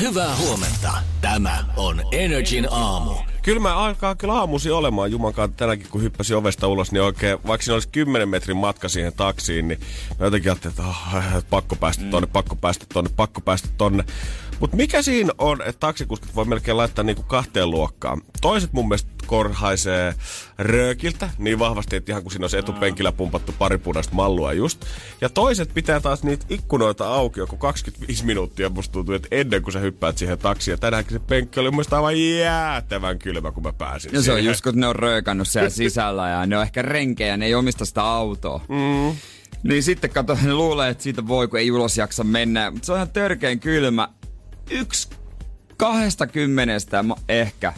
Hyvää huomenta. Tämä on Energin aamu. Kyllä mä alkaa kyllä aamusi olemaan Jumankaan tänäkin, kun hyppäsin ovesta ulos, niin oikein, vaikka siinä olisi 10 metrin matka siihen taksiin, niin mä jotenkin ajattelin, että oh, pakko päästä tonne, pakko päästä tonne, pakko päästä tonne. Mutta mikä siinä on, että taksikuskit voi melkein laittaa niinku kahteen luokkaan? Toiset mun mielestä korhaisee röökiltä niin vahvasti, että ihan kun siinä olisi etupenkillä pumpattu pari punaista mallua just. Ja toiset pitää taas niitä ikkunoita auki joku 25 minuuttia. Musta tuntuu, että ennen kuin sä hyppäät siihen taksiin. Ja tänäänkin se penkki oli mun aivan jäätävän kylmä, kun mä pääsin No se on just kun ne on röökannut siellä sisällä ja ne on ehkä renkejä, ne ei omista sitä autoa. Mm. Niin sitten kato, ne luulee, että siitä voi, kun ei ulos jaksa mennä. Mutta se on ihan törkeen kylmä. Yksi kahdesta kymmenestä ehkä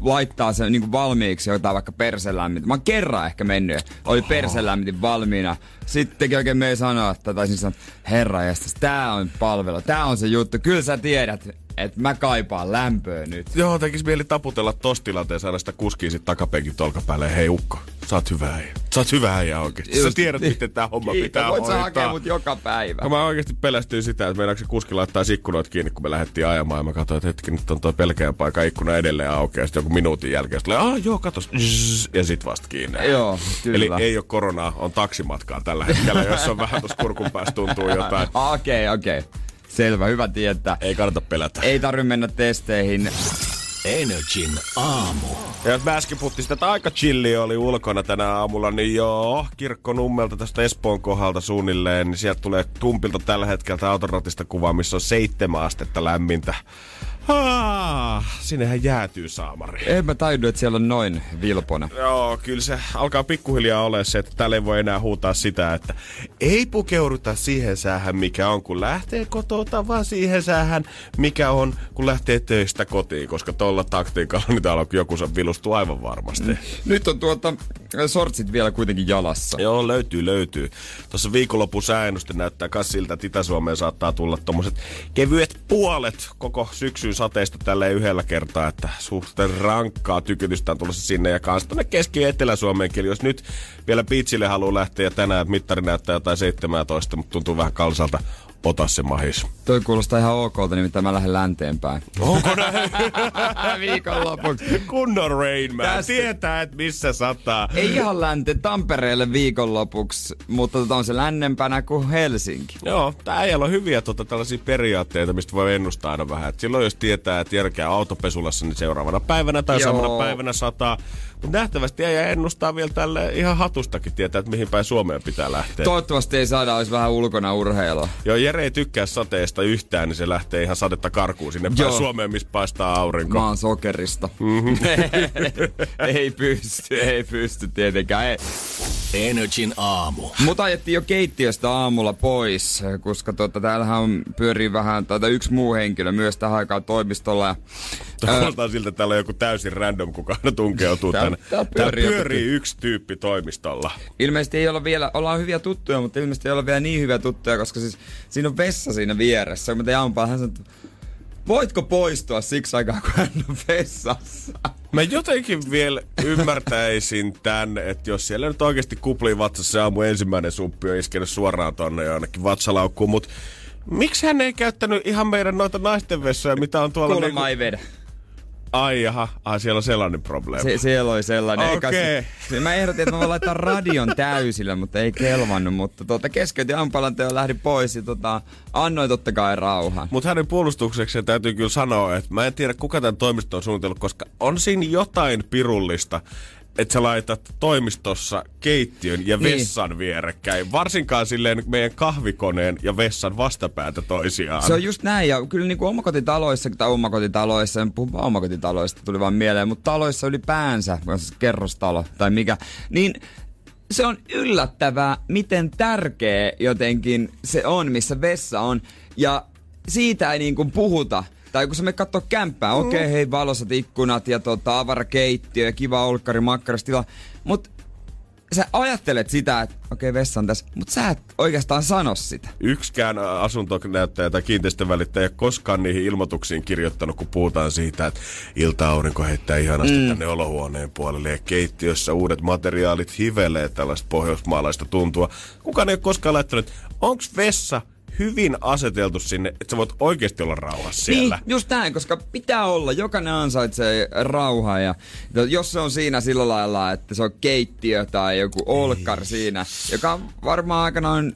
laittaa sen niin valmiiksi jotain vaikka perselämmitin. Mä oon kerran ehkä mennyt oli perselämmitin valmiina. Sitten oikein me ei sanoa, että taisin sanoa, herra jästäs, tää on palvelu, tää on se juttu. Kyllä sä tiedät, että mä kaipaan lämpöä nyt. Joo, tekis mieli taputella tossa tilanteessa aina sitä kuskiin sit takapenkin tolkapäälle. Hei Ukko, sä oot hyvä äijä. Sä oot hyvä äijä oikeesti. Sä tiedät, niin. miten tää homma Kiitos, pitää voit hoitaa. hakea mut joka päivä. Mä oikeasti pelästyin sitä, että meinaako se kuski laittaa ikkunoit kiinni, kun me lähdettiin ajamaan. Ja mä katsoin, että hetki, nyt on tuo pelkeän paikan ikkuna edelleen auki. Ja sitten joku minuutin jälkeen tulee, ah joo, katos. Ja sit vasta kiinni. Joo, kyllä. Eli ei ole koronaa, on taksimatkaa tällä hetkellä, jos on vähän tuossa kurkun päässä tuntuu jotain. Okei, okei. Okay. Selvä, hyvä tietää. Ei kannata pelätä. Ei tarvi mennä testeihin. Energin aamu. Ja jos mä äsken puhuttiin sitä, että aika chilli oli ulkona tänä aamulla, niin joo, kirkkonummelta tästä Espoon kohdalta suunnilleen, niin sieltä tulee tumpilta tällä hetkellä autoratista kuva, missä on seitsemän astetta lämmintä. Ah, sinnehän jäätyy saamari. En mä tajunnut, että siellä on noin vilpona. Joo, kyllä se alkaa pikkuhiljaa olla se, että täällä ei voi enää huutaa sitä, että ei pukeuduta siihen säähän, mikä on, kun lähtee kotota, vaan siihen säähän, mikä on, kun lähtee töistä kotiin, koska tuolla taktiikalla niin täällä on joku se vilustuu aivan varmasti. Nyt on tuota sortsit vielä kuitenkin jalassa. Joo, löytyy, löytyy. Tuossa viikonlopun sääennuste näyttää kas siltä, että Itä-Suomeen saattaa tulla tommoset kevyet puolet koko syksyn sateista tällä yhdellä kertaa, että suhteen rankkaa tykytystä on tulossa sinne ja kans tonne Keski- ja Etelä-Suomeenkin. Jos nyt vielä beachille haluaa lähteä tänään mittari näyttää jotain 17, mutta tuntuu vähän kalsalta, ota se mahis. Toi kuulostaa ihan okolta, nimittäin mä lähden länteen päin. Onko näin? Viikonlopuksi. Kunnon Rain Man. Tästä- Tietää, että missä sataa. Ei ihan länteen Tampereelle viikonlopuksi, mutta tota on se lännempänä kuin Helsinki. Joo, tää äijällä on hyviä tota, tällaisia periaatteita, mistä voi ennustaa aina vähän. Et silloin jos tietää, että järkeä autopesulassa, niin seuraavana päivänä tai Joo. samana päivänä sataa. Mutta nähtävästi äijä ennustaa vielä tälle ihan hatustakin tietää, että mihin päin Suomeen pitää lähteä. Toivottavasti ei saada, olisi vähän ulkona urheilua. Joo, Jere ei tykkää sateesta yhtään, niin se lähtee ihan sadetta karkuun sinne päin Joo. Suomeen, missä paistaa aurinko. Mä oon sokerista. Mhm. ei pysty, ei pysty tietenkään. Ei. Energin aamu. Mut ajettiin jo keittiöstä aamulla pois, koska tota, täällähän on, pyörii vähän tai yksi muu henkilö myös tähän aikaan toimistolla. Ja, Kuulostaa siltä, että täällä on joku täysin random, kuka aina tunkeutuu Tää- tänne. tää Tää pyörii joku pyörii yksi tyyppi toimistolla. ilmeisesti ei olla vielä, ollaan hyviä tuttuja, mutta ilmeisesti ei olla vielä niin hyviä tuttuja, koska siis siinä on vessa siinä vieressä. Mä tein hän sanoi, voitko poistua siksi aikaa, kun hän on vessassa? Mä jotenkin vielä ymmärtäisin tän, että jos siellä nyt oikeasti kuplii vatsassa se aamu ensimmäinen suppi on iskenyt suoraan tonne jonnekin vatsalaukkuun, mutta miksi hän ei käyttänyt ihan meidän noita naisten vessoja, mitä on tuolla Kuulemma ei vedä. Ai jaha, ai siellä on sellainen probleemi. Se, siellä oli sellainen. Okei. se- Mä ehdotin, että mä voin laittaa radion täysillä, mutta ei kelvannut. Mutta tuota, keskeytin ampalan teon lähdin pois ja tota, annoin totta kai rauhan. Mutta hänen puolustuksekseen täytyy kyllä sanoa, että mä en tiedä kuka tämän toimiston on suunnitellut, koska on siinä jotain pirullista, että sä laitat toimistossa keittiön ja Niin. vessan vierekkäin. Varsinkaan silleen meidän kahvikoneen ja vessan vastapäätä toisiaan. Se on just näin, ja kyllä niin kuin omakotitaloissa, tai omakotitaloissa, en puhu vaan omakotitaloista, tuli vaan mieleen, mutta taloissa ylipäänsä, se kerrostalo tai mikä, niin se on yllättävää, miten tärkeä jotenkin se on, missä vessa on. Ja siitä ei niin kuin puhuta. Tai kun sä me katsoo kämppää, okei, okay, hei, valosat ikkunat ja tota, avarakeittiö ja kiva olkkari, makkarastila. Mut sä ajattelet sitä, että okei, okay, vessa on tässä, mutta sä et oikeastaan sano sitä. Yksikään asuntonäyttäjä tai kiinteistövälittäjä ei koskaan niihin ilmoituksiin kirjoittanut, kun puhutaan siitä, että ilta-aurinko heittää ihanasti mm. tänne olohuoneen puolelle ja keittiössä uudet materiaalit hivelee tällaista pohjoismaalaista tuntua. Kukaan ei ole koskaan laittanut, onko vessa hyvin aseteltu sinne, että sä voit oikeasti olla rauhassa siellä. Niin, just näin, koska pitää olla. Jokainen ansaitsee rauhaa ja jos se on siinä sillä lailla, että se on keittiö tai joku olkar niin. siinä, joka on varmaan aikanaan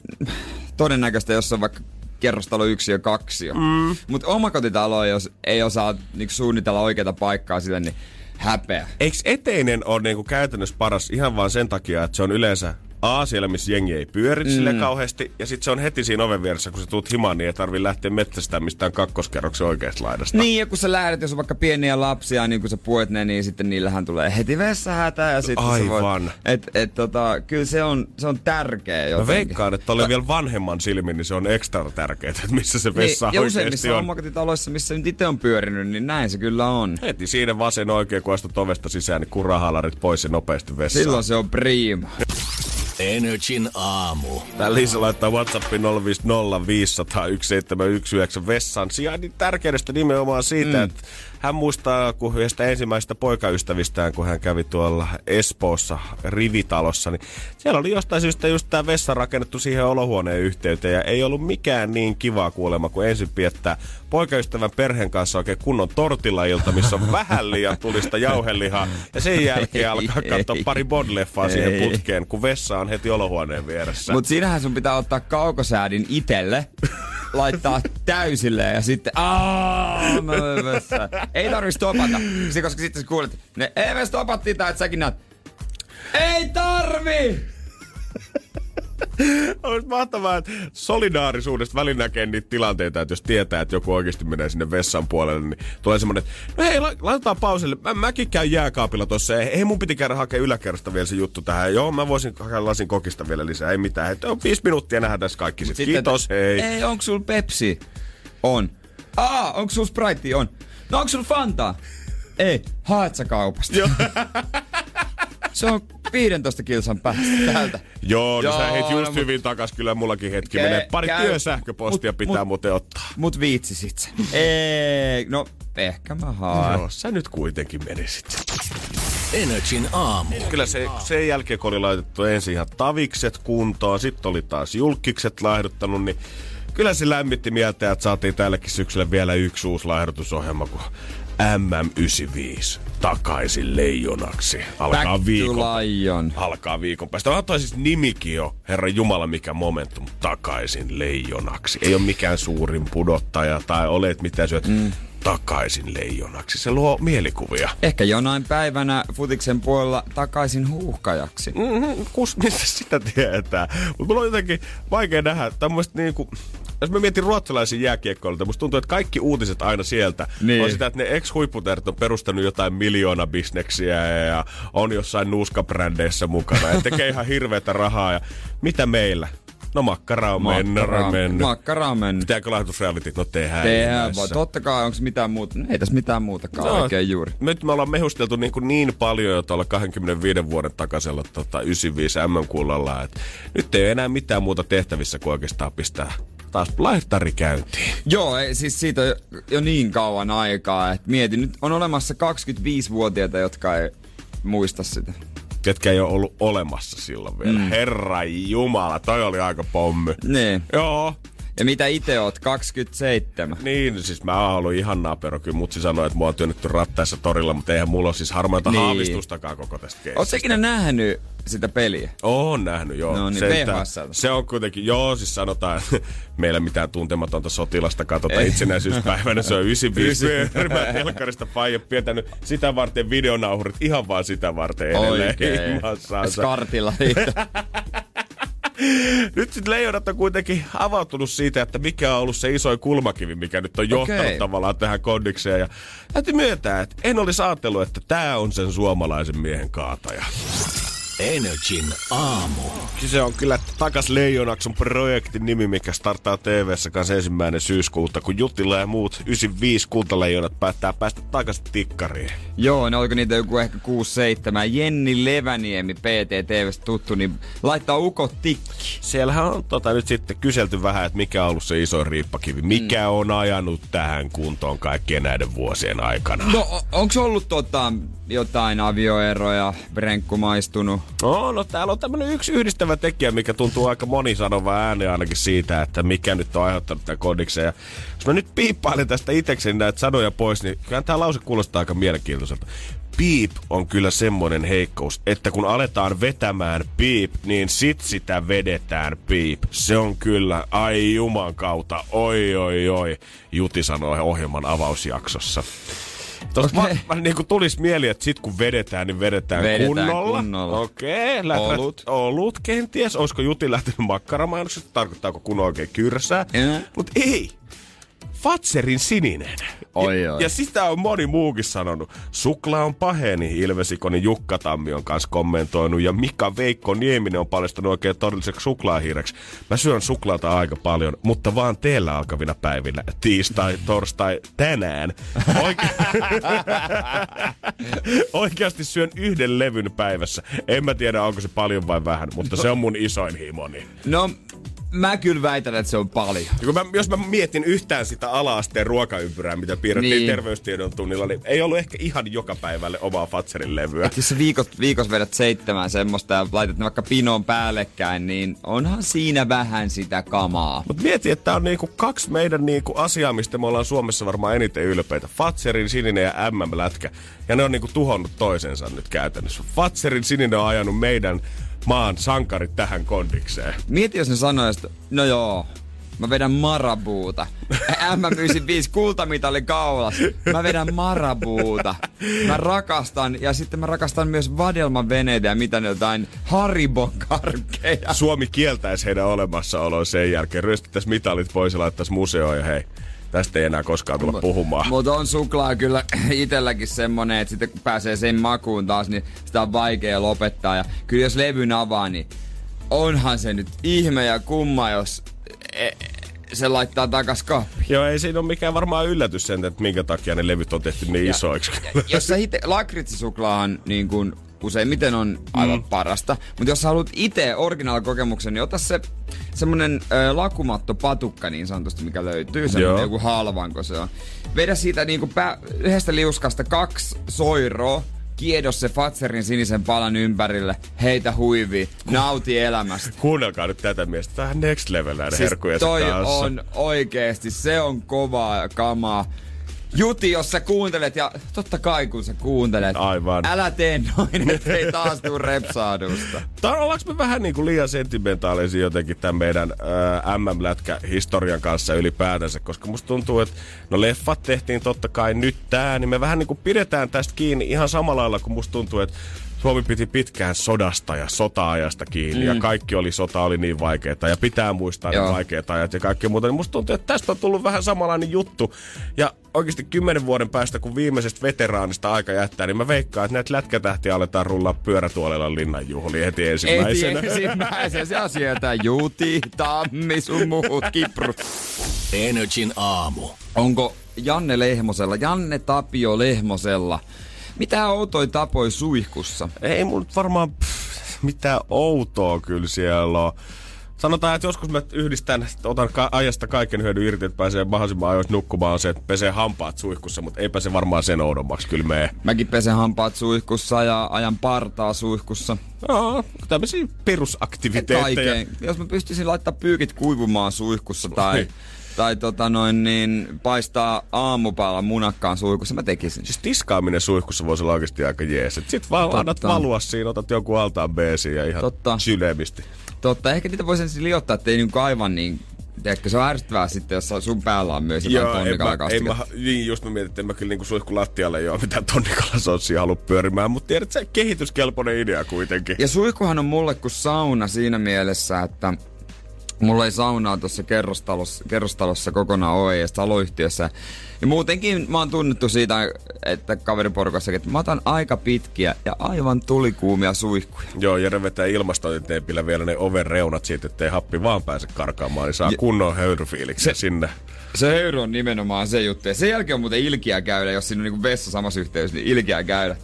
todennäköistä, jos on vaikka kerrostalo yksi ja kaksi. Mm. Mutta omakotitalo, jos ei osaa niin suunnitella oikeita paikkaa sille, niin häpeä. Eikö eteinen ole niinku käytännössä paras ihan vaan sen takia, että se on yleensä A, siellä missä jengi ei pyöri mm. sille kauheasti, ja sitten se on heti siinä oven vieressä, kun sä tuut himaan, niin ei tarvi lähteä metsästään mistään kakkoskerroksen oikeasta laidasta. Niin, ja kun sä lähdet, jos on vaikka pieniä lapsia, niin kun sä puet ne, niin sitten niillähän tulee heti vessahätä, ja sitten Aivan. Voit, et, et, tota, kyllä se on, se on tärkeä jotenkin. Mä veikkaan, että oli vielä vanhemman silmin, niin se on ekstra tärkeää, että missä se vessa niin, ja missä on. omakotitaloissa, missä nyt itse on pyörinyt, niin näin se kyllä on. Heti siinä vasen oikein, kun astut ovesta sisään, niin kurahalarit pois ja nopeasti vessaan. Silloin se on prima. Energin aamu. Tää Liisa laittaa WhatsAppin 050501719 vessan sijainnin tärkeydestä nimenomaan siitä, mm. että hän muistaa, kun yhdestä ensimmäistä poikaystävistään, kun hän kävi tuolla Espoossa rivitalossa, niin siellä oli jostain syystä just tämä vessa rakennettu siihen olohuoneen yhteyteen ja ei ollut mikään niin kivaa kuolema kuin ensin piettää poikaystävän perheen kanssa oikein kunnon tortilailta, missä on vähän liian tulista jauhelihaa. Ja sen jälkeen alkaa katsoa pari bodleffaa siihen putkeen, kun vessa on heti olohuoneen vieressä. Mutta siinähän sun pitää ottaa kaukosäädin itelle laittaa täysille ja sitten aah, mä Ei tarvi stopata, koska sitten sä kuulet, ne ei me stopattiin tää, että säkin näet. Ei tarvi! Olisi mahtavaa, että solidaarisuudesta välin näkee niitä tilanteita, että jos tietää, että joku oikeasti menee sinne vessan puolelle, niin tulee semmoinen, että no hei, laitetaan pauselle. Mä, mäkin käyn jääkaapilla tuossa. Hei, mun piti käydä hakea yläkerrasta vielä se juttu tähän. Joo, mä voisin hakea lasin kokista vielä lisää. Ei mitään. Että on viisi minuuttia nähdään tässä kaikki. Sit. Kiitos, hei. Ei, onko sul Pepsi? On. Aa, onko sul Sprite? On. No onko sul Fanta? Ei. Haet sä kaupasta? Joo. Se on 15 kilsan päästä täältä. Joo, no Joo, sä heit just no, hyvin mut... takas. Kyllä mullakin hetki ke- menee. Pari käy... työsähköpostia mut, pitää mut, muuten ottaa. Mut viitsisit sä. Ei, no ehkä mä haen. Joo, sä nyt kuitenkin menisit. Energin aamu. Kyllä se, sen jälkeen, kun oli laitettu ensin ihan tavikset kuntoon, sitten oli taas julkikset laihduttanut, niin kyllä se lämmitti mieltä, että saatiin tällekin syksyllä vielä yksi uusi laihdutusohjelma, kun MM95 takaisin leijonaksi. Alkaa Back viikon, lion. Alkaa viikon päästä. Mä siis nimikin jo, herra Jumala, mikä momentum, takaisin leijonaksi. Ei ole mikään suurin pudottaja tai olet mitä syöt. Mm takaisin leijonaksi. Se luo mielikuvia. Ehkä jonain päivänä futiksen puolella takaisin huuhkajaksi. Mm-hmm, kus, mistä sitä tietää? Mutta mulla on jotenkin vaikea nähdä. Tämä niin kuin, jos mä mietin ruotsalaisia jääkiekkoilijoita, musta tuntuu, että kaikki uutiset aina sieltä niin. on sitä, että ne ex-huipputerät on perustanut jotain miljoona bisneksiä ja on jossain nuuskabrändeissä mukana ja tekee ihan hirveätä rahaa. Ja mitä meillä? No makkara on makkara, mennyt. Makkara on mennyt. Pitääkö lahjoitusreality? No tehdään. Tehdään vaan. Totta kai, onko mitään muuta? No, ei tässä mitään muutakaan no, oikein juuri. Nyt me ollaan mehusteltu niin, kuin niin paljon jo tuolla 25 vuoden takaisella tota, 95 MM-kullalla, että nyt ei ole enää mitään muuta tehtävissä kuin oikeastaan pistää taas laihtari käyntiin. Joo, siis siitä on jo, jo niin kauan aikaa, että mietin, nyt on olemassa 25-vuotiaita, jotka ei muista sitä ketkä ei ole ollut olemassa silloin vielä. Mm. Herra Jumala, toi oli aika pommi. Niin. Joo. Ja mitä itse oot, 27? Niin, siis mä oon ollut ihan naapero. Kyllä mutsi sanoi, että mua on työnnetty rattaissa torilla, mutta eihän mulla ole siis harmaita niin. haavistustakaan koko tästä keisistä. Oot ikinä nähnyt sitä peliä? Oon nähnyt, joo. No niin, se, se on kuitenkin, joo, siis sanotaan, että meillä mitään tuntematonta sotilasta katsota itsenäisyyspäivänä. Se on 95 pyörimään telkkarista faija pitänyt sitä varten videonauhurit ihan vaan sitä varten edelleen. Oikein. Skartilla. nyt sitten leijonat on kuitenkin avautunut siitä, että mikä on ollut se isoin kulmakivi, mikä nyt on johtanut okay. tavallaan tähän kondikseen. Ja täytyy myöntää, että en olisi ajatellut, että tämä on sen suomalaisen miehen kaataja. Energin aamu. Se on kyllä Takas Leijonakson projektin nimi, mikä starttaa TV-ssä kanssa ensimmäinen syyskuuta, kun Juttila ja muut 95 kultaleijonat päättää päästä takaisin tikkariin. Joo, ne oliko niitä joku ehkä 6-7. Jenni Leväniemi, PTTVstä tuttu, niin laittaa ukot tikki. Siellähän on tota, nyt sitten kyselty vähän, että mikä on ollut se iso riippakivi. Mikä mm. on ajanut tähän kuntoon kaikkien näiden vuosien aikana? No, onko ollut tota, jotain avioeroja, brenkku maistunut? No, no täällä on tämmönen yksi yhdistävä tekijä, mikä tuntuu aika moni sanova ääni ainakin siitä, että mikä nyt on aiheuttanut tämän kodiksen. Ja jos mä nyt piippailen tästä itsekseni näitä sanoja pois, niin kyllä tämä lause kuulostaa aika mielenkiintoiselta. Piip on kyllä semmoinen heikkous, että kun aletaan vetämään piip, niin sit sitä vedetään piip. Se on kyllä, ai juman kautta, oi oi oi, Juti sanoi ohjelman avausjaksossa. Tuosta okay. mä, mä niin kuin tulis mieli, että sit kun vedetään, niin vedetään, Vedetään kunnolla. kunnolla. Okei, okay, Olut. Olut kenties. Olisiko Juti lähtenyt makkaramainoksesta? Tarkoittaako kun oikein kyrsää? Ää. Mut ei. Fatserin sininen. Oi, ja, oi. ja sitä on moni muukin sanonut. Suklaa on paheni, Ilvesikoni Jukka Tammi on kanssa kommentoinut. Ja Mika Veikko Nieminen on paljastanut oikein todelliseksi suklaahiireksi. Mä syön suklaata aika paljon, mutta vaan teellä alkavina päivinä. Tiistai, torstai, tänään. Oike- Oikeasti syön yhden levyn päivässä. En mä tiedä, onko se paljon vai vähän, mutta se on mun isoin himoni. No, mä kyllä väitän, että se on paljon. Ja kun mä, jos mä mietin yhtään sitä ala-asteen ruokaympyrää, mitä piirrettiin Niin. terveystiedon tunnilla, niin ei ollut ehkä ihan joka päivälle omaa Fatserin levyä. Jos sä viikos, vedät seitsemän semmoista ja laitat ne vaikka pinoon päällekkäin, niin onhan siinä vähän sitä kamaa. Mutta mieti, että tää on niinku kaksi meidän niinku asiaa, mistä me ollaan Suomessa varmaan eniten ylpeitä. Fatserin sininen ja MM-lätkä. Ja ne on niinku tuhonnut toisensa nyt käytännössä. Fatserin sininen on ajanut meidän maan sankarit tähän kondikseen. Mieti, jos ne sanois, että no joo, mä vedän marabuuta. M95 kultamitali kaulas. Mä vedän marabuuta. Mä rakastan, ja sitten mä rakastan myös vadelman veneitä ja mitä ne jotain haribokarkkeja. Suomi kieltäisi heidän olemassaolon sen jälkeen. Ryöstettäisiin mitalit pois ja laittaisi museoon ja hei, tästä ei enää koskaan tulla puhumaan. Mutta on suklaa kyllä itelläkin semmonen, että sitten kun pääsee sen makuun taas, niin sitä on vaikea lopettaa. Ja kyllä jos levyn avaa, niin onhan se nyt ihme ja kumma, jos e- se laittaa takas kaappiin. Joo, ei siinä ole mikään varmaan yllätys sen, että minkä takia ne levyt on tehty niin isoiksi. Jos sä itse, lakritsisuklaahan niin kuin useimmiten on aivan mm. parasta. Mutta jos sä haluat itse originaalikokemuksen, niin ota se semmonen ö, lakumatto patukka niin sanotusti, mikä löytyy. Semmonen joku halvanko se on. Vedä siitä niinku pää, yhdestä liuskasta kaksi soiroa, kiedo se Fatserin sinisen palan ympärille, heitä huivi, nauti elämästä. Kuunnelkaa nyt tätä miestä. Tämä on next level näiden Siis herkkujen toi kanssa. on oikeesti, se on kovaa kamaa. Juti, jos sä kuuntelet, ja totta kai kun sä kuuntelet, Aivan. älä tee noin, ettei taas tuu repsaadusta. Tai ollaanko me vähän niin kuin liian sentimentaalisia jotenkin tämän meidän äh, MM-lätkä-historian kanssa ylipäätänsä, koska musta tuntuu, että no leffat tehtiin totta kai nyt tää, niin me vähän niin kuin pidetään tästä kiinni ihan samalla lailla, kun musta tuntuu, että Suomi piti pitkään sodasta ja sota-ajasta kiinni mm. ja kaikki oli, sota oli niin vaikeaa ja pitää muistaa ne Joo. vaikeat ajat ja kaikkea muuta. Niin musta tuntuu, että tästä on tullut vähän samanlainen juttu. Ja oikeasti kymmenen vuoden päästä, kun viimeisestä veteraanista aika jättää, niin mä veikkaan, että näitä lätkätähtiä aletaan rullaa pyörätuolella linnanjuhliin heti ensimmäisenä. Eti ensimmäisenä se sieltä Juti, Tammi, sun muut kiprut. Energin aamu. Onko Janne Lehmosella, Janne Tapio Lehmosella, mitä outoja tapoi suihkussa? Ei mun nyt varmaan pff, mitään outoa kyllä siellä on. Sanotaan, että joskus mä yhdistän, otan ka- ajasta kaiken hyödyn irti, että pääsee mahdollisimman ajoissa nukkumaan, on se, että pesee hampaat suihkussa, mutta eipä se varmaan sen oudommaksi kyllä mene. Mäkin pesen hampaat suihkussa ja ajan partaa suihkussa. Joo, tämmöisiä perusaktiviteetteja. Kaiken. Jos mä pystyisin laittaa pyykit kuivumaan suihkussa tai, tai tota noin niin, paistaa aamupala munakkaan suihkussa, mä tekisin. Siis tiskaaminen suihkussa voisi olla oikeasti aika jees. Et sit vaan Totta. annat valua siinä, otat jonkun altaan beesiin ja ihan Totta. sylemisti. Totta, ehkä niitä voisi ensin liottaa, ettei niinku aivan niin... Tiedätkö, se on ärsyttävää sitten, jos sun päällä on myös jotain mä, niin just mä mietin, että en mä kyllä niinku suihku lattialle joo mitään tonnikalasotsia halua pyörimään, mutta tiedät, se kehityskelpoinen idea kuitenkin. Ja suihkuhan on mulle kuin sauna siinä mielessä, että Mulla ei saunaa tuossa kerrostalossa, kerrostalossa kokonaan ole ja taloyhtiössä. Ja muutenkin mä oon tunnettu siitä, että kaveriporukassa, että mä otan aika pitkiä ja aivan tulikuumia suihkuja. Joo, Jere vetää ilmastointiteipillä vielä ne oven reunat siitä, ettei happi vaan pääse karkaamaan, niin saa ja, kunnon höyryfiiliksen sinne. Se höyry on nimenomaan se juttu. Ja sen jälkeen on muuten ilkiä käydä, jos siinä on niin vessa samassa yhteydessä, niin ilkiä käydä.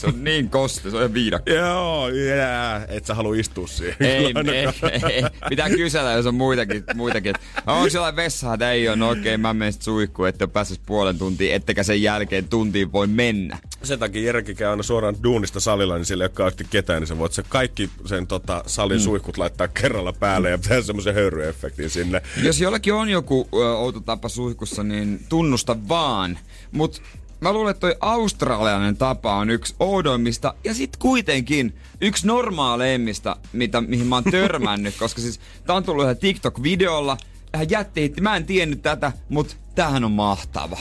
Se on niin koste, se on ihan viidakko. Joo, yeah. et sä halua istua siihen. Ei, ei, ei, Pitää kysellä, jos on muitakin. muitakin. Onko jollain vessaa, että ei ole, no okei, okay, mä menen suihkuun, että pääsis puolen tuntia, ettekä sen jälkeen tuntiin voi mennä. Sen takia Jerki käy aina suoraan duunista salilla, niin sillä ei ole kauheasti ketään, niin sä voit se kaikki sen tota, salin mm. suihkut laittaa kerralla päälle ja tehdä semmoisen höyryefektin sinne. Jos jollakin on joku ö, outo tapa suihkussa, niin tunnusta vaan. Mut mä luulen, että toi australialainen tapa on yksi oudoimmista ja sit kuitenkin yksi normaaleimmista, mitä, mihin mä oon törmännyt, koska siis tää on tullut ihan TikTok-videolla, ihan jättihitti, mä en tiennyt tätä, mutta tämähän on mahtava.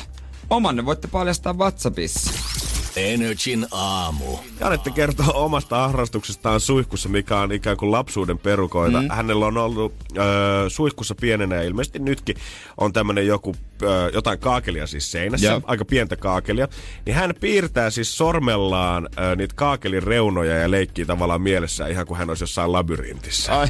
Omanne voitte paljastaa WhatsAppissa. Energin aamu. Janette kertoo omasta harrastuksestaan suihkussa, mikä on ikään kuin lapsuuden perukoita. Mm. Hänellä on ollut äh, suihkussa pienenä ja ilmeisesti nytkin on tämmöinen joku, äh, jotain kaakelia siis seinässä, yep. aika pientä kaakelia. Niin hän piirtää siis sormellaan äh, niitä kaakelin reunoja ja leikkii tavallaan mielessä ihan kuin hän olisi jossain labyrintissä. Ai.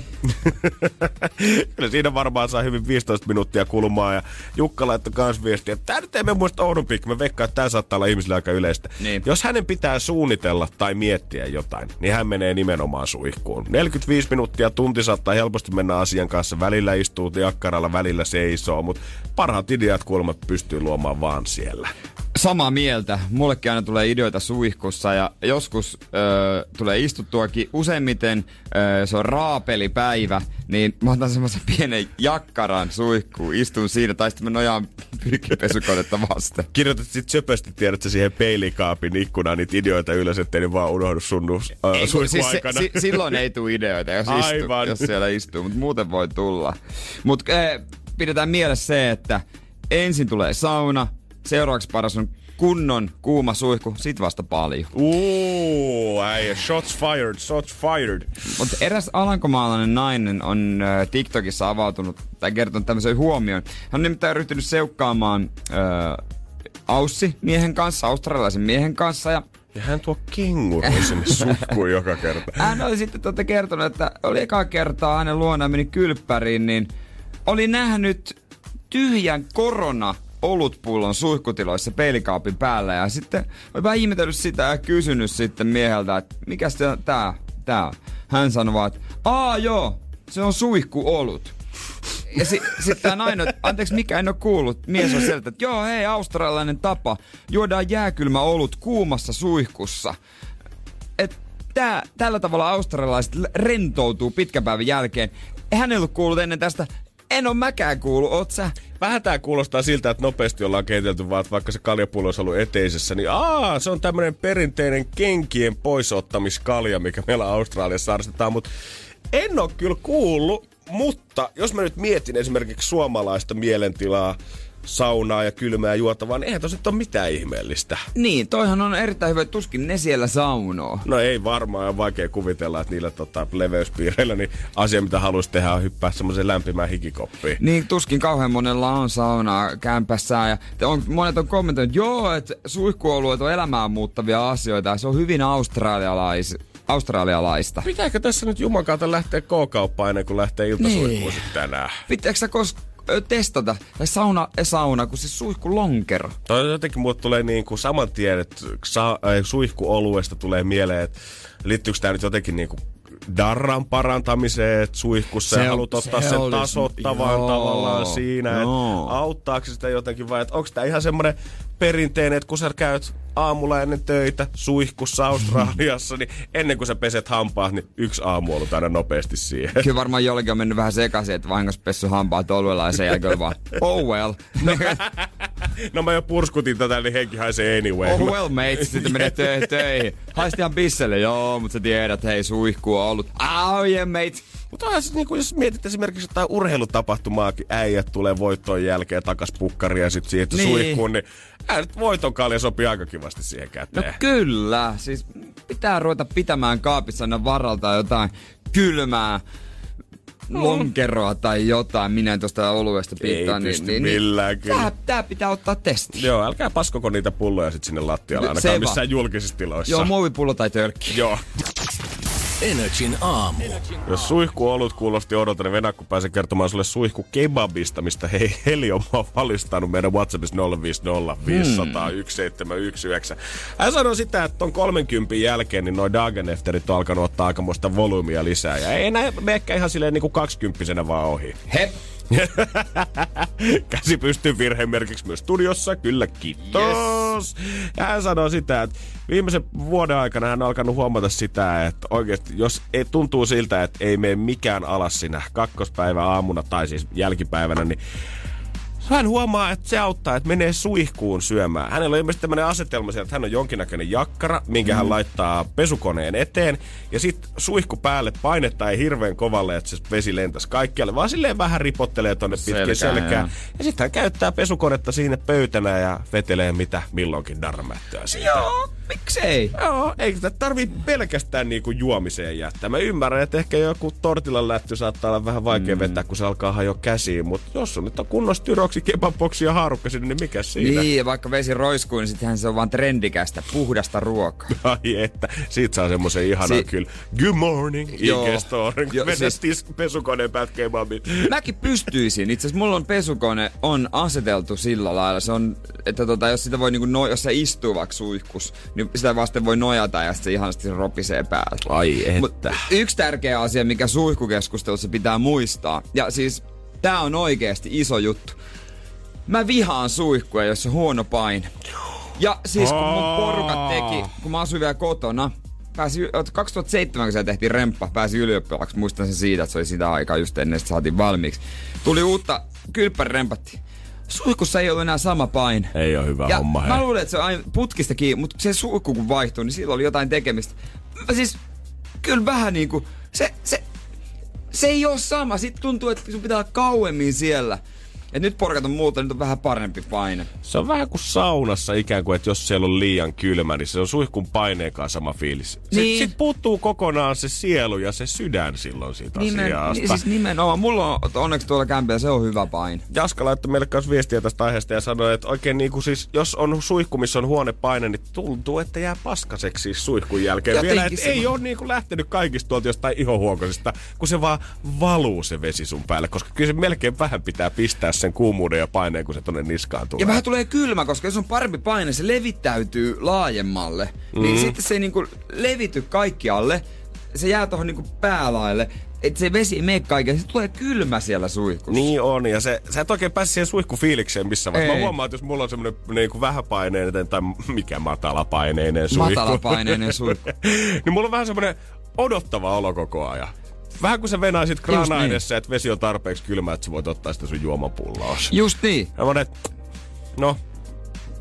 Kyllä siinä varmaan saa hyvin 15 minuuttia kulmaa ja Jukka laittoi kans viestiä, että tämä nyt ei me muista oudumpi, me veikkaa, että tämä saattaa olla ihmisille aika yleistä. Niin. Niin. Jos hänen pitää suunnitella tai miettiä jotain, niin hän menee nimenomaan suihkuun. 45 minuuttia tunti saattaa helposti mennä asian kanssa. Välillä istuu jakkaralla, välillä seisoo, mutta parhaat ideat kuulemma pystyy luomaan vaan siellä samaa mieltä. Mullekin aina tulee ideoita suihkussa ja joskus öö, tulee istuttuakin. Useimmiten öö, se on raapelipäivä, niin mä otan semmoisen pienen jakkaran suihkuun, istun siinä tai sitten mä nojaan pyrkipesukonetta vasten. Kirjoitat sit söpösti, tiedätkö, siihen peilikaapin ikkunaan niitä ideoita ylös, ettei ne vaan unohdu sun äh, ei, siis se, si, silloin ei tule ideoita, jos, Aivan. Istu, jos siellä istuu, mutta muuten voi tulla. Mutta äh, pidetään mielessä se, että ensin tulee sauna, Seuraavaksi paras on kunnon kuuma suihku, sit vasta paljon. Uuu, äijä, shots fired, shots fired. Mutta eräs alankomaalainen nainen on äh, TikTokissa avautunut tai kertonut tämmöisen huomioon. Hän on nimittäin ryhtynyt seukkaamaan äh, Aussi miehen kanssa, australialaisen miehen kanssa ja ja hän tuo kenguruja sinne suhkuun joka kerta. Hän oli sitten tuota kertonut, että oli eka kertaa hänen luonaan meni kylppäriin, niin oli nähnyt tyhjän korona olutpullon suihkutiloissa peilikaapin päällä ja sitten oli vähän ihmetellyt sitä ja kysynyt sitten mieheltä, että mikä se tää, tää on. Hän sanoi vaan, että aa joo, se on suihkuolut. Ja si, sitten tämä nainen, anteeksi mikä en ole kuullut, mies on sieltä, että joo hei, australialainen tapa, juodaan jääkylmä olut kuumassa suihkussa. Et tää, tällä tavalla australialaiset rentoutuu pitkän päivän jälkeen. Hän ei ollut kuullut ennen tästä en ole mäkään kuullut, oot sä? Vähän tää kuulostaa siltä, että nopeasti ollaan keitelty vaan, että vaikka se kaljapullo olisi ollut eteisessä, niin aa, se on tämmönen perinteinen kenkien poisottamiskalja, mikä meillä Australiassa arstetaan, mutta en ole kyllä kuullut, mutta jos mä nyt mietin esimerkiksi suomalaista mielentilaa, saunaa ja kylmää juotavaa, niin eihän tosi ole mitään ihmeellistä. Niin, toihan on erittäin hyvä, tuskin ne siellä saunoo. No ei varmaan, on vaikea kuvitella, että niillä tota, leveyspiireillä niin asia, mitä haluaisi tehdä, on hyppää semmoisen lämpimään hikikoppiin. Niin, tuskin kauhean monella on saunaa kämpässään. Ja on, monet on kommentoinut, joo, että suihkuolueet on elämään muuttavia asioita ja se on hyvin australialais, australialaista. Pitääkö tässä nyt jumakauta lähteä K-kauppaan ennen kuin lähtee iltasuihkuun niin. tänään? Pitääkö sä kos- testata. Tai sauna, sauna, kun siis suihku lonkero. Toi jotenkin mulle tulee niin kuin saman tien, että sa, äh, tulee mieleen, että liittyykö tämä nyt jotenkin niin kuin darran parantamiseen suihkussa se, ja haluat ottaa se sen olisi, tasottavan joo, tavallaan siinä. Että auttaako sitä jotenkin vai että onko tämä ihan semmoinen perinteinen, että kun sä käyt aamulla ennen töitä suihkussa Australiassa, niin ennen kuin sä peset hampaat, niin yksi aamu on aina nopeasti siihen. Kyllä varmaan jollekin on mennyt vähän sekaisin, että vahingossa pessy hampaat oluella ja sen jälkeen vaan, oh well. no mä jo purskutin tätä, niin henki haisee anyway. Oh well mate, sitten menee tö- töihin. Haisti ihan bisselle, joo, mutta sä tiedät, hei suihku on ollut. Oh yeah mate. Mutta onhan se, niin kuin, jos mietit esimerkiksi jotain urheilutapahtumaakin, äijät tulee voittoon jälkeen takas pukkaria ja sitten siihen niin. suihkuun, niin nyt voiton kalja sopii aika kivasti siihen käteen. No kyllä, siis pitää ruveta pitämään kaapissa aina varalta jotain kylmää lonkeroa tai jotain, minä en tuosta oluesta piittaa. Ei niin, pysty niin, millään niin, kyllä. tää, tää, pitää ottaa testi. Joo, älkää paskoko niitä pulloja sit sinne lattialle, ainakaan missään julkisissa tiloissa. Joo, muovipullo tai tölkki. Joo. Energin aamu. Jos suihku olut kuulosti odolta, niin Venakku pääsee kertomaan sulle suihku kebabista, mistä hei Heli on valistanut meidän WhatsAppissa 050 500 1719. Hän sanoi sitä, että ton 30 jälkeen niin noi Dagenefterit on alkanut ottaa aikamoista volyymia lisää. Ja ei näin me ehkä ihan silleen niin kuin 20 vaan ohi. Hep. Käsi pystyy virheen merkiksi myös studiossa, kyllä kiitos. Yes. Hän sanoo sitä, että viimeisen vuoden aikana hän on alkanut huomata sitä, että oikeasti jos ei, tuntuu siltä, että ei mene mikään alas siinä kakkospäivä aamuna tai siis jälkipäivänä, niin hän huomaa, että se auttaa, että menee suihkuun syömään. Hänellä on ilmeisesti tämmöinen asetelma siellä, että hän on jonkinnäköinen jakkara, minkä hän laittaa pesukoneen eteen. Ja sitten suihku päälle painetta ei hirveän kovalle, että se vesi lentäisi kaikkialle, vaan silleen vähän ripottelee tonne pitkin Selkään, selkään. Ja sitten hän käyttää pesukonetta siinä pöytänä ja vetelee mitä milloinkin darmättöä siitä. Joo, miksei? Joo, ei sitä tarvii pelkästään niinku juomiseen jättää. Mä ymmärrän, että ehkä joku tortilan lätty saattaa olla vähän vaikea mm. vetää, kun se alkaa hajoa käsiin. Mutta jos on nyt on kunnon styroksi, kebabboksi ja haarukka sinne, niin mikä siinä? Niin, ja vaikka vesi roiskuu, niin sittenhän se on vaan trendikästä, puhdasta ruokaa. Ai että, siitä saa semmoisen ihanan Si- kyllä. Good morning. IG-story. Joo, Vedä siis- pesukoneen päät kebabit. Mäkin pystyisin. Itse asiassa mulla on pesukone on aseteltu sillä lailla. Se on, että tota, jos sitä voi niinku no, jos se istuu vaikka suihkus, niin sitä vasten voi nojata ja sitten se ihanasti ropisee päälle. Ai Mut yksi tärkeä asia, mikä suihkukeskustelussa pitää muistaa, ja siis tää on oikeasti iso juttu. Mä vihaan suihkuja, jos on huono paine. Ja siis kun mun porukat teki, kun mä asuin vielä kotona, pääsi, 2007, kun se tehtiin remppa, pääsi ylioppilaaksi. Muistan sen siitä, että se oli sitä aikaa just ennen, että saatiin valmiiksi. Tuli uutta kylppärempatti. Suihkussa ei ollut enää sama paine. Ei ole hyvä ja homma, hei. mä luulen, että se on aina putkista kiinni, mutta se suihku kun vaihtui, niin sillä oli jotain tekemistä. Mä siis, kyllä vähän niinku, se, se, se ei ole sama. Sitten tuntuu, että sun pitää olla kauemmin siellä. Et nyt porkat on muuta, nyt on vähän parempi paine. Se on vähän kuin saunassa ikään kuin, että jos siellä on liian kylmä, niin se on suihkun paineen kanssa sama fiilis. Sitten Niin. sit puuttuu kokonaan se sielu ja se sydän silloin siitä Nimen, asiasta. niin, siis nimenomaan. Mulla on onneksi tuolla kämpillä, se on hyvä paine. Jaska laittoi meille kanssa viestiä tästä aiheesta ja sanoi, että oikein niin kuin siis, jos on suihku, missä on huonepaine, niin tuntuu, että jää paskaseksi siis suihkun jälkeen. Jotenkin Vielä, että ei ole niin kuin lähtenyt kaikista tuolta jostain ihohuokosista, kun se vaan valuu se vesi sun päälle, koska kyllä se melkein vähän pitää pistää sen kuumuuden ja paineen, kun se tonne niskaan tulee. Ja vähän tulee kylmä, koska jos on parempi paine, se levittäytyy laajemmalle. Mm. Niin sitten se ei niinku levity kaikkialle. Se jää tuohon niinku päälaille. Että se vesi ei mene kaikille. Se tulee kylmä siellä suihkussa. Niin on, ja se, sä et oikein pääse siihen suihkufiilikseen missä vaiheessa. Mä huomaan, että jos mulla on semmoinen niin vähäpaineinen tai mikä matalapaineinen suihku. Matalapaineinen suihku. niin mulla on vähän semmoinen odottava olo koko ajan. Vähän kuin sä venaisit krana niin. edessä, että vesi on tarpeeksi kylmä, että sä voit ottaa sitä sun juomapulloos. Just niin. Ja että no,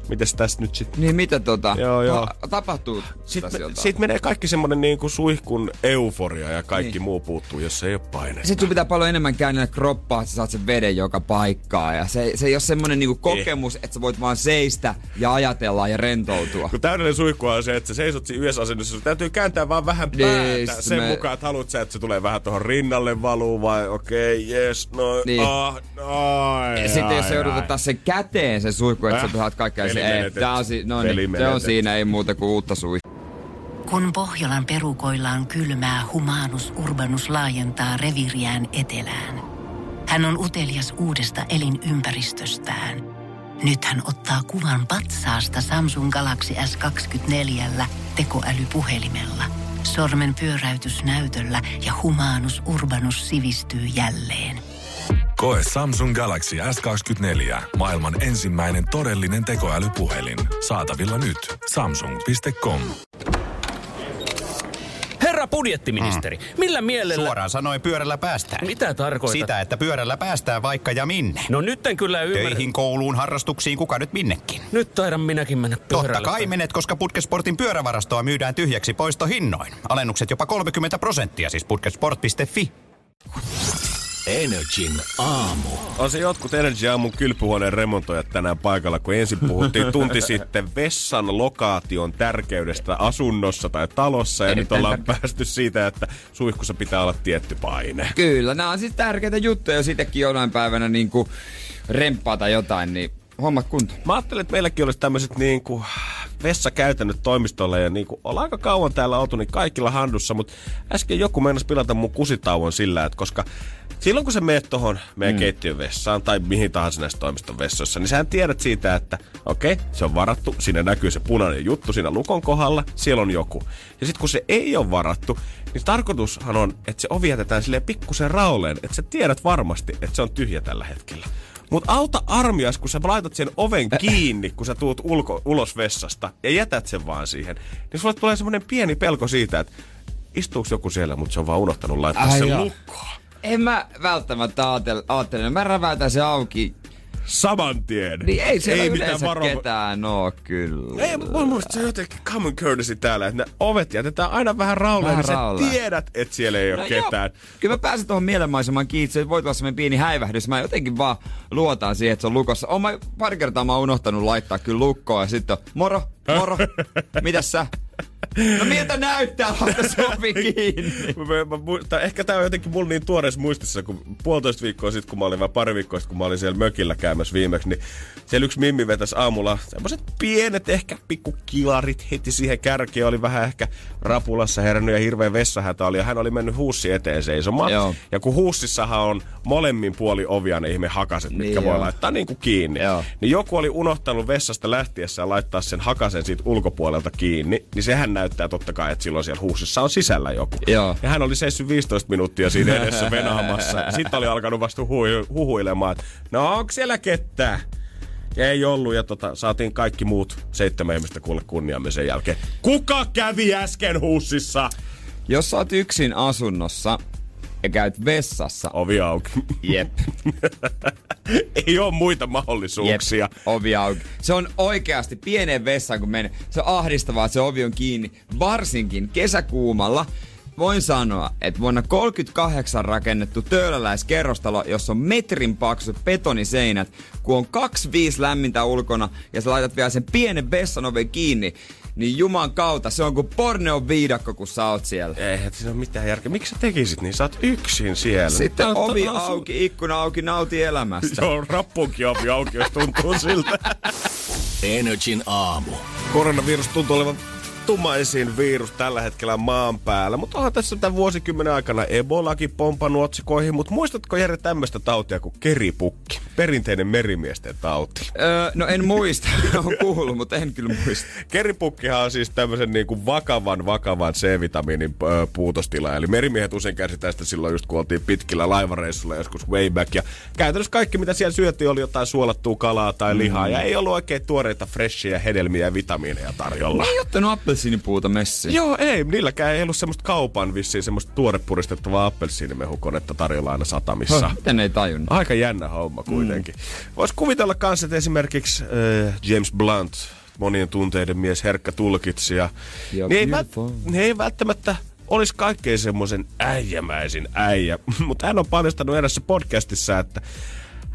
mites tässä nyt sitten? Niin mitä tota, Joo, joo. ta- tapahtuu Sitten me, sit menee kaikki semmonen niin kuin suihkun euforia ja kaikki Niin. muu puuttuu, jos ei ole painetta. Sitten sun pitää paljon enemmän käännellä kroppaa, että sä saat sen veden joka paikkaan. Ja se, se ei ole semmonen niinku kokemus, että sä voit vaan seistä ja ajatella ja rentoutua. Kun täydellinen suihku on se, että sä seisot siinä yhdessä asennossa, sun täytyy kääntää vaan vähän Niin, päätä sit sen me- mukaan, että haluat sä, että se tulee vähän tuohon rinnalle valuu vai okei, okay, yes, no, Niin. niin. ah, ai, Ja sitten jos ai, joudut ai. ottaa sen käteen se suihku, että Äh, sä kaikkea peli ei, tää on, si- no Peli niin, se on siinä, ei muuta kuin uutta suihkua. Kun Pohjolan perukoillaan kylmää, humanus urbanus laajentaa reviriään etelään. Hän on utelias uudesta elinympäristöstään. Nyt hän ottaa kuvan patsaasta Samsung Galaxy S24 tekoälypuhelimella. Sormen pyöräytys näytöllä ja humanus urbanus sivistyy jälleen. Koe Samsung Galaxy S24. Maailman ensimmäinen todellinen tekoälypuhelin. Saatavilla nyt. Samsung.com. Herra budjettiministeri, millä mielellä... Suoraan sanoen pyörällä päästään. Mitä tarkoitat? Sitä, että pyörällä päästään vaikka ja minne. No nyt en kyllä ymmärrä. Töihin, kouluun, harrastuksiin, kuka nyt minnekin. Nyt taidan minäkin mennä Totta pyörällä. kai menet, koska Putkesportin pyörävarastoa myydään tyhjäksi poistohinnoin. Alennukset jopa 30 prosenttia, siis putkesport.fi. Energin aamu. On se jotkut Energy Aamun kylpyhuoneen remontoijat tänään paikalla, kun ensin puhuttiin tunti sitten vessan lokaation tärkeydestä asunnossa tai talossa. Ja nyt Erittäin ollaan tärkeä. päästy siitä, että suihkussa pitää olla tietty paine. Kyllä, nämä on siis tärkeitä juttuja, jos itsekin jonain päivänä niin kuin remppaa tai jotain, niin hommat kuntoon. Mä ajattelin, että meilläkin olisi tämmöiset niin kuin vessakäytännöt toimistolle ja niin kuin ollaan aika kauan täällä oltu, niin kaikilla handussa, mutta äsken joku meinasi pilata mun kusitauon sillä, että koska silloin kun sä meet tohon meidän mm. keittiön vessaan tai mihin tahansa näissä toimiston vessoissa, niin sä tiedät siitä, että okei, okay, se on varattu, siinä näkyy se punainen juttu siinä lukon kohdalla, siellä on joku. Ja sitten kun se ei ole varattu, niin tarkoitushan on, että se ovi jätetään silleen pikkusen raoleen, että sä tiedät varmasti, että se on tyhjä tällä hetkellä. Mutta auta armias, kun sä laitat sen oven kiinni, kun sä tuut ulko, ulos vessasta ja jätät sen vaan siihen, niin sulle tulee semmoinen pieni pelko siitä, että istuuko joku siellä, mutta se on vaan unohtanut laittaa Ai sen joo. lukkoon. En mä välttämättä ajattele, ajattele. mä räväytän se auki. Saman tien. Niin ei siellä ei yleensä varo- ketään oo kyllä. Ei, mun mielestä se on jotenkin common courtesy täällä, että ne ovet jätetään aina vähän rauleen, niin rauleen. sä tiedät, että siellä ei ole No joo. ketään. Kyllä mä pääsen tuohon mielenmaisemaan kiinni, se voi tulla semmoinen pieni häivähdys. Mä jotenkin vaan luotan siihen, että se on lukossa. Oon mä pari kertaa mä oon unohtanut laittaa kyllä lukkoa ja sitten on, moro, moro, mitäs sä? No miltä näyttää, laita se ovi kiinni. Mä, mä, muistan, ehkä tää on jotenkin mulla niin tuoreessa muistissa, kun puolitoista viikkoa sitten, kun mä olin, vai pari viikkoa sitten, kun mä olin siellä mökillä käymässä viimeksi, niin siellä yksi mimmi vetäisi aamulla semmoiset pienet ehkä pikkukilarit heti siihen kärkeen, oli vähän ehkä rapulassa herännyt ja hirveä vessahätä oli, ja hän oli mennyt huussi eteen seisomaan. Joo. Ja kun huussissahan on molemmin puoli ovia ne ihme hakaset, mitkä Niin voi joo. laittaa niin kuin kiinni. Joo. Niin joku oli unohtanut vessasta lähtiessään laittaa sen hakasen siitä ulkopuolelta kiinni, niin sehän näyttää totta kai, että silloin siellä huussissa on sisällä joku. Joo. Ja hän oli seissyt 15 minuuttia siinä edessä venaamassa. Sitten oli alkanut vasta huhu- huhuilemaan, että no onko siellä ketään? Ei ollut, ja tota, saatiin kaikki muut seitsemän ihmistä kuulle kunniamme sen jälkeen. Kuka kävi äsken huussissa? Jos sä oot yksin asunnossa ja käyt vessassa, Ovi auki. jep, ei ole muita mahdollisuuksia. Jep, ovi auki. Se on oikeasti pieneen vessaan, kun menee. Se on ahdistavaa, että se ovi on kiinni. Varsinkin kesäkuumalla. Voin sanoa, että vuonna 38 rakennettu töölöläiskerrostalo, jossa on metrin paksut betoniseinät, kun on 25 lämmintä ulkona ja sä laitat vielä sen pienen vessan oven kiinni, niin juman kautta se on kuin porneon viidakko, kun sä oot siellä. Eihän siinä ole mitään järkeä. Miksi sä tekisit niin? Sä oot yksin siellä. Sitten Tää ovi su- auki, ikkuna auki, nauti elämästä. Joo, rappunkin ovi auki, jos tuntuu siltä. Energin aamu. Koronavirus tuntuu olevan tummaisin virus tällä hetkellä maan päällä, mutta onhan tässä tämän vuosikymmenen aikana Ebolakin pompannut otsikoihin, mutta muistatko Jere tämmöistä tautia kuin keripukki? Perinteinen merimiesten tauti. Öö, no en muista, on kuullut, mutta en kyllä muista. Keripukkihan on siis tämmöisen niin kuin vakavan, vakavan C-vitamiinin puutostila. Eli merimiehet usein kärsitään sitä silloin just kun oltiin pitkillä laivareissulla joskus way back. Ja käytännössä kaikki mitä siellä syötiin oli jotain suolattua kalaa tai lihaa. Mm. Ja ei ollut oikein tuoreita, freshia hedelmiä ja vitamiineja tarjolla. Ei ottanut appelsiinipuuta messiin. Joo, ei. Niilläkään ei ollut semmoista kaupan vissiin semmoista tuorepuristettavaa appelsiinimehukonetta tarjolla aina satamissa. Höh, Miten ei tajunnut? Aika jännä homma kuitenkin. Mm. Voisi kuvitella kanssa, että esimerkiksi äh, James Blunt, monien tunteiden mies, herkkä tulkitsija, Ja niin ei, vält- niin ei välttämättä olisi kaikkein semmoisen äijämäisin äijä. Mutta hän on paljastanut erässä podcastissa, että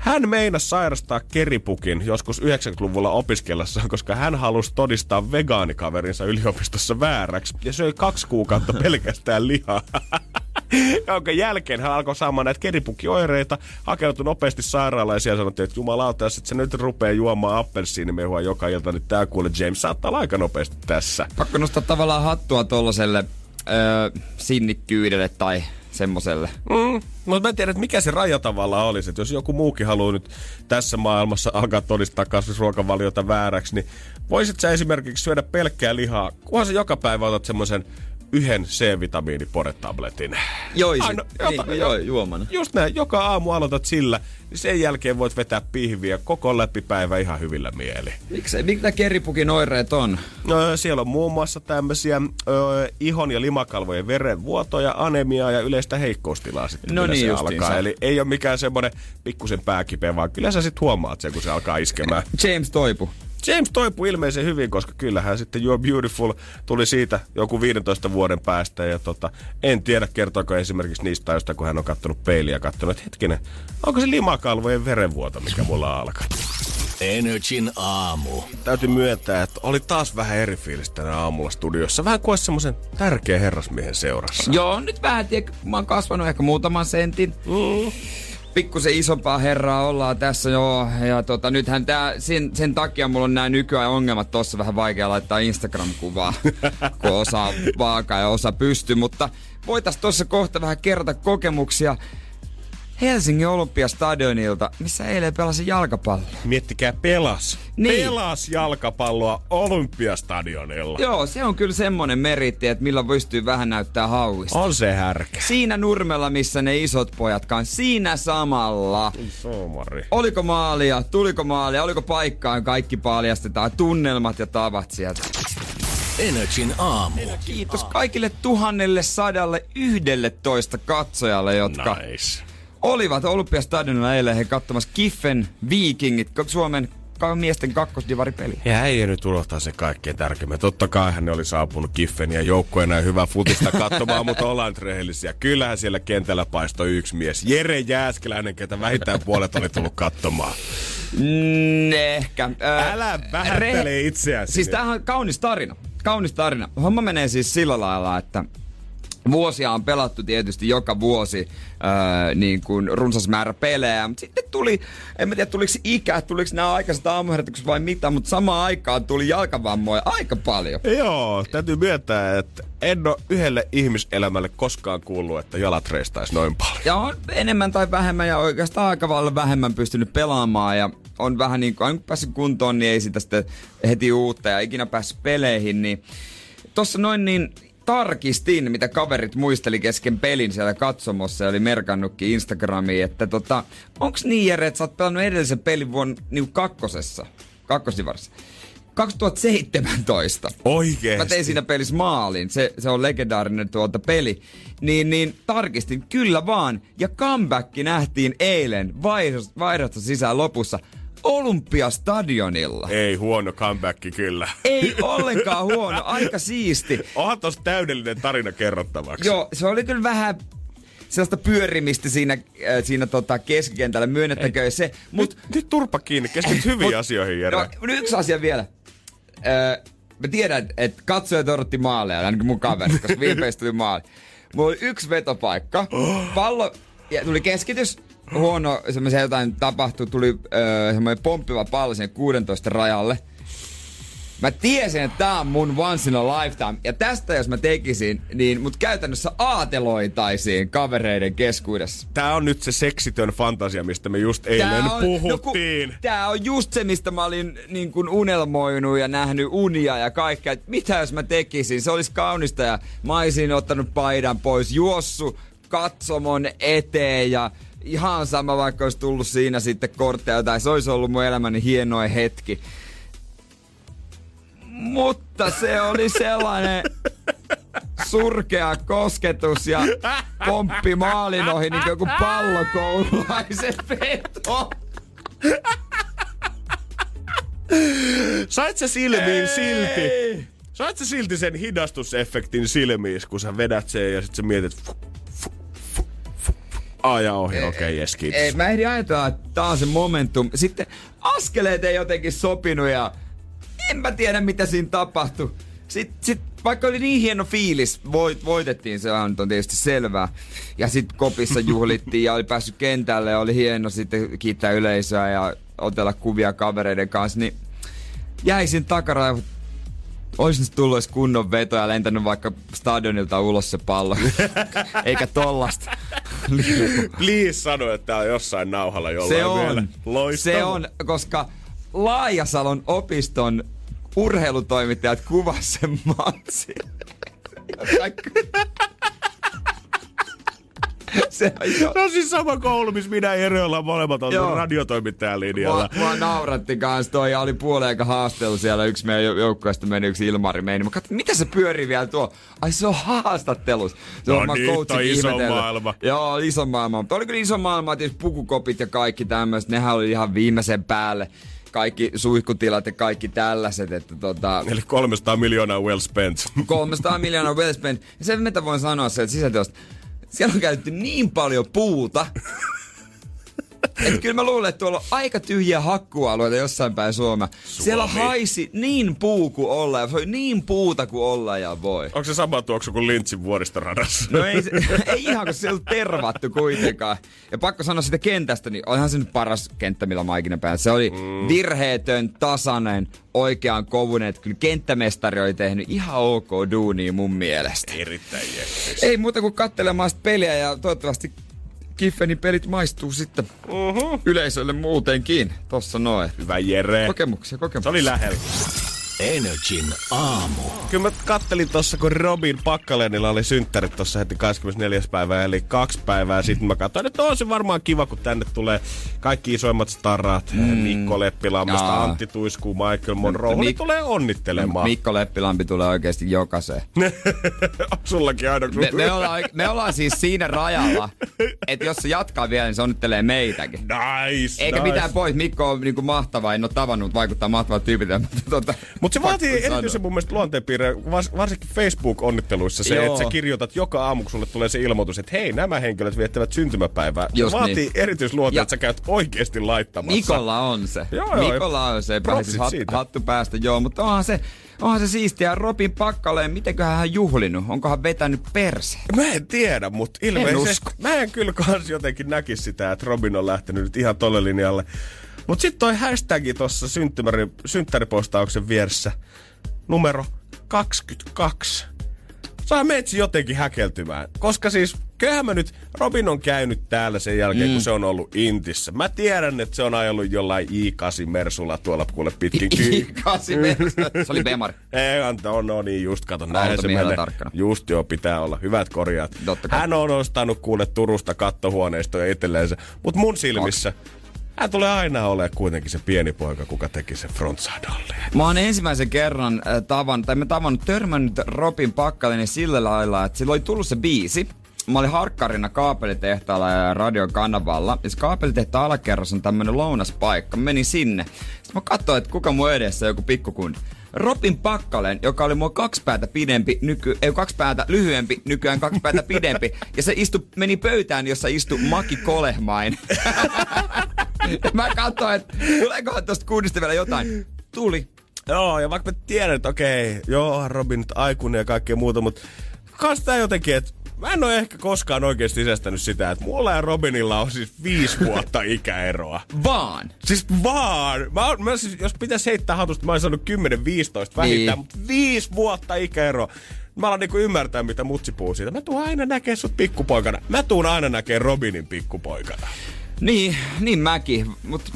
hän meinasi sairastaa keripukin joskus 90-luvulla opiskellessaan, koska hän halusi todistaa vegaanikaverinsa yliopistossa vääräksi ja söi kaksi kuukautta pelkästään lihaa. Jonka jälkeen hän alkoi saamaan näitä keripukioireita, hakeutui nopeasti sairaalaan ja siellä sanottiin, että jumalauta, jos et sä nyt rupeaa juomaan appelsiinimehua joka ilta, niin tää kuule James saattaa olla aika nopeasti tässä. Pakko nostaa tavallaan hattua tollaselle öö, sinnikkyydelle tai semmoselle. Mm, mutta mä en tiedä, että mikä se raja tavallaan olisi. Että jos joku muukin haluaa nyt tässä maailmassa alkaa todistaa kasvisruokavaliota vääräksi, niin voisit sä esimerkiksi syödä pelkkää lihaa, kunhan sä joka päivä otat semmoisen yhden C-vitamiiniporetabletin. Joisit. Aino- niin, jota- joo, juomana. Just näin, joka aamu aloitat sillä, niin sen jälkeen voit vetää pihviä koko läpipäivä ihan hyvillä mieli. Miksi, mitä keripukin oireet on? Öö, siellä on muun muassa tämmöisiä öö, ihon ja limakalvojen verenvuotoja, anemiaa ja yleistä heikkoustilaa sitten, No niin se alkaa. Eli ei ole mikään semmoinen pikkusen pääkipeä, vaan kyllä sä sit huomaat sen, kun se alkaa iskemään. James toipu. James toipui ilmeisen hyvin, koska kyllähän sitten You're Beautiful tuli siitä joku 15 vuoden päästä. Ja tota, en tiedä, kertooko esimerkiksi niistä ajoista, kun hän on kattonut peiliä ja katsonut, että hetkinen, onko se limakalvojen verenvuoto, mikä mulla alkanut. Energin aamu. Täytyy myöntää, että oli taas vähän eri fiilis tänä aamulla studiossa. Vähän kuin semmoisen tärkeä herrasmiehen seurassa. Joo, nyt vähän, tiedä, mä oon kasvanut ehkä muutaman sentin. Mm. Pikkusen isompaa herraa ollaan tässä joo. Ja tota, nythän tää, sen, sen takia mulla on nämä nykyään ongelmat tossa vähän vaikea laittaa Instagram-kuvaa, kun osa vaaka ja osa pystyy. Mutta voitais tossa kohta vähän kerrata kokemuksia Helsingin Olympiastadionilta, missä eilen pelasin jalkapallo. Miettikää, pelas. Niin. Pelas jalkapalloa Olympiastadionilla. Joo, se on kyllä semmonen meritti, että millä pystyy vähän näyttää hauista. On se härkä. Siinä nurmella, missä ne isot pojat kanssa, siinä samalla. Somari. Oliko maalia, tuliko maalia, oliko paikkaan, kaikki paljastetaan, tunnelmat ja tavat sieltä. Energin aamu. Kiitos kaikille tuhannelle sadalle yhdelle toista katsojalle, jotka Nice. Olivat Olympiastadionilla eilen he katsomassa Kiffen Vikingit, Suomen miesten kakkosdivaripeli. Ja äijä nyt unohtaa se kaikkein tärkeimmän. Totta kai hän oli saapunut Kiffen ja joukkueena hyvää futista katsomaan, mutta ollaan rehellisiä. Kyllähän siellä kentällä paistoi yksi mies. Jere Jääskeläinen, ketä vähintään puolet oli tullut katsomaan. Mm, ehkä. Ö, Älä vähättele itseäsi Siis tämähän on kaunis tarina. Kaunis tarina. Homma menee siis sillä lailla, että vuosia on pelattu tietysti joka vuosi öö, niin kuin runsas määrä pelejä, mutta sitten tuli, en mä tiedä tuliko ikä, tuliko nämä aikaiset aamuherätykset vai mitä, mutta samaan aikaan tuli jalkavammoja aika paljon. Joo, täytyy myöntää, että en ole yhdelle ihmiselämälle koskaan kuullut, että jalat reistaisi noin paljon. Ja on enemmän tai vähemmän ja oikeastaan aika paljon vähemmän pystynyt pelaamaan ja on vähän niin kuin, aina kun päässyt kuntoon, niin ei sitä sitten heti uutta ja ikinä päässyt peleihin, niin tossa noin niin tarkistin, mitä kaverit muisteli kesken pelin siellä katsomossa ja oli merkannutkin Instagramiin, että tota, onks niin Jere, että sä oot pelannut edellisen pelin vuonna niin kakkosessa, kakkosdivarissa. 2017. Oikeesti? Mä tein siinä pelissä maalin. Se, se on legendaarinen tuolta peli. Niin, niin tarkistin, kyllä vaan. Ja comeback nähtiin eilen vaihdosta, vaihdosta sisään lopussa Olympiastadionilla. Ei huono comeback kyllä. Ei ollenkaan huono, aika siisti. Onhan tossa täydellinen tarina kerrottavaksi. Joo, se oli kyllä vähän sellaista pyörimistä siinä, äh, siinä tota keskikentällä, myönnettäköön se. Mut, Nyt, nyt turpa kiinni, keskityt hyviin Mut- asioihin, Jere. No, nyt yksi asia vielä. Öö, mä tiedän, että katsojat odotti maaleja, ainakin mun kaverit, koska viimeistä tuli maali. Mulla oli yksi vetopaikka. Pallo, ja tuli keskitys, huono, semmoisia jotain tapahtui, tuli öö, semmoinen pomppiva pallo sinne 16 rajalle. Mä tiesin, että tää on mun once in a lifetime. Ja tästä jos mä tekisin, niin mut käytännössä aateloitaisiin kavereiden keskuudessa. Tää on nyt se seksitön fantasia, mistä me just eilen puhuttiin. No, kun, tää on just se, mistä mä olin niin kuin unelmoinut ja nähnyt unia ja kaikkea. Et mitä jos mä tekisin? Se olisi kaunista ja mä olisin ottanut paidan pois, juossu katsomon eteen ja ihan sama vaikka olisi tullut siinä sitten kortteja tai se olisi ollut mun elämäni hienoin hetki. Mutta se oli sellainen surkea kosketus ja pomppi maalin ohi niin kuin joku pallokoululaisen veto. Sait sä silmiin silti? Sait sä silti sen hidastusefektin silmiin, kun sä vedät sen ja sit sä mietit... Aa ja ohi, okei, okay, yes, kiitos. Ei, mä ehdin ajatella, että tää on se momentum. Sitten askeleet ei jotenkin sopinut ja en mä tiedä mitä siinä tapahtui. Sitten sit, vaikka oli niin hieno fiilis, voit, voitettiin, se on on tietysti selvää. Ja sitten kopissa juhlittiin ja oli päässyt kentälle ja oli hieno sitten kiittää yleisöä ja otella kuvia kavereiden kanssa, niin jäisin takaraivot. Oisin tullut edes kunnon veto ja lentänyt vaikka stadionilta ulos se pallo. Eikä tollasta. Please sano, että tää on jossain nauhalla jollain Se on. vielä. Loistavaa. Se on, koska Laajasalon opiston urheilutoimittajat kuvas sen matsin. Kaikki- Se on. No siis sama koulu, missä minä ja Jere ollaan molemmat oltu radiotoimittajan linjalla. Mua, mua nauratti kans toi ja oli puoleen aika haastelu siellä. Yksi meidän jou- joukkueesta meni yksi Ilmari meni. Mä katsoin, mitä se pyörii vielä tuo? Ai se on haastattelus. Se No varmaan niin, coachin toi iso ihmetellyt. maailma. Joo, iso maailma. Mutta oli kyllä iso maailma, tietysti pukukopit ja kaikki tämmöiset. Nehän oli ihan viimeisen päälle. kaikki suihkutilat ja kaikki tällaiset, että tota, Eli 300 miljoonaa well spent. 300 miljoonaa well spent. Ja se, mitä voin sanoa sieltä sisätilosta, siellä on käytetty niin paljon puuta, että kyllä mä luulen, että tuolla on aika tyhjiä hakkualueita jossain päin Suomea. Siellä haisi niin puu kuin olla ja oli niin puuta kuin olla ja voi. Onko se sama tuoksu kuin Lintsin vuoristoradassa? No ei, ei ihan, kun se ei ollut tervattu kuitenkaan. Ja pakko sanoa sitä kentästä, niin olihan se nyt paras kenttä, millä mä ikinä päässyt. Se oli mm. virheetön, tasainen, oikean kovunen. Että kyllä kenttämestari oli tehnyt ihan ok duunia mun mielestä. Erittäin jekkis. Ei muuta kuin katselemaan sitä peliä ja toivottavasti Kiffenin pelit maistuu sitten uh-huh. yleisölle muutenkin. Tossa noin. Hyvä Jere. Kokemuksia, kokemuksia. Se oli lähellä. Energin aamu. Kyllä mä kattelin tossa, kun Robin Pakkalenilla oli synttärit tossa heti 24. päivä, eli kaksi päivää sitten. Mä katsoin, että on se varmaan kiva, kun tänne tulee kaikki isoimmat starrat. Mm. Mikko Leppilammesta, Jaa. Antti Tuiskuu, Michael Monroe. Mik- Ne tulee onnittelemaan. Mikko Leppilampi tulee oikeasti jokaiseen. Sullakin aina. Me, me, ollaan, me ollaan siis siinä rajalla, että jos se jatkaa vielä, niin se onnittelee meitäkin. Nice, Eikä nice. mitään pois. Mikko on niinku mahtava, en ole tavannut, vaikuttaa mahtavalta tyypiltä. Mutta tota, Mutta se vaatii sanoa. erityisen mun mielestä luonteenpiirre, vars- varsinkin Facebook-onnitteluissa se, Joo. että sä kirjoitat joka aamu, kun sulle tulee se ilmoitus, että hei, nämä henkilöt viettävät syntymäpäivää. Se Just vaatii niin. erityisluonteen, että sä käyt oikeasti laittamassa. Mikolla on se. Joo, joo, Mikolla on se. Pääsis hat, siitä. hattu päästä, joo. Mutta onhan se, onhan se siistiä. Robin Pakkaleen, mitenköhän hän juhlinut? Onkohan vetänyt perse? Mä en tiedä, mutta ilmeisesti usko. mä en kyllä kans jotenkin näkisi sitä, että Robin on lähtenyt nyt ihan tolle linjalle. Mut sit toi hashtagi synttäri, synttäripostauksen vieressä, numero 22. Saa meitsi jotenkin häkeltymään. Koska siis, kyllähän mä nyt, Robin on käynyt täällä sen jälkeen, mm. kun se on ollut Intissä. Mä tiedän, että se on ajellut jollain i8 Mersulla tuolla kuule pitkin kyy. Kasi Mersu. Se oli Bemari. Ei, Anto, no niin, just kato, näin se menee. tarkkana. Just joo, pitää olla. Hyvät korjaat. Hän on ostanut kuule Turusta kattohuoneistoja itselleensä. Mutta mun silmissä hän tulee aina olemaan kuitenkin se pieni poika, kuka teki sen frontsadalleen. Mä oon ensimmäisen kerran äh, tavan, tai mä tavannut, törmännyt Robin Pakkalinen sillä lailla, että sillä oli tullut se biisi. Mä olin harkkarina kaapelitehtaalla ja radiokanavalla. Ja se kaapelitehtaan alakerras on tämmönen lounaspaikka. Mä menin sinne. Sitten mä katsoin, että kuka mun edessä joku pikkukundi. Robin Pakkalen, joka oli mua kaksi päätä pidempi, nyky, ei kaksi päätä lyhyempi, nykyään kaksi päätä pidempi. Ja se istu, meni pöytään, jossa istui Maki Kolehmain. Mä katsoin, että tuleekohan tosta kundista vielä jotain. Tuli. Joo, ja vaikka mä tiedän, että okei, joo, Robin nyt aikuinen ja kaikkea muuta, mutta kans tää jotenkin, että mä en ole ehkä koskaan oikeasti sisästänyt sitä, että mulla ja Robinilla on siis viisi vuotta ikäeroa. Vaan. Siis vaan! Mä, oon- mä siis, jos pitäisi heittää hatusta, mä olisin saanut 10-15 vähintään, Niin. mutta viisi vuotta ikäero. Mä alan niinku ymmärtää, mitä mutsi puhuu siitä. Mä tuun aina näkee sut pikkupoikana. Mä tuun aina näkee Robinin pikkupoikana. Niin, niin mäkin. Mut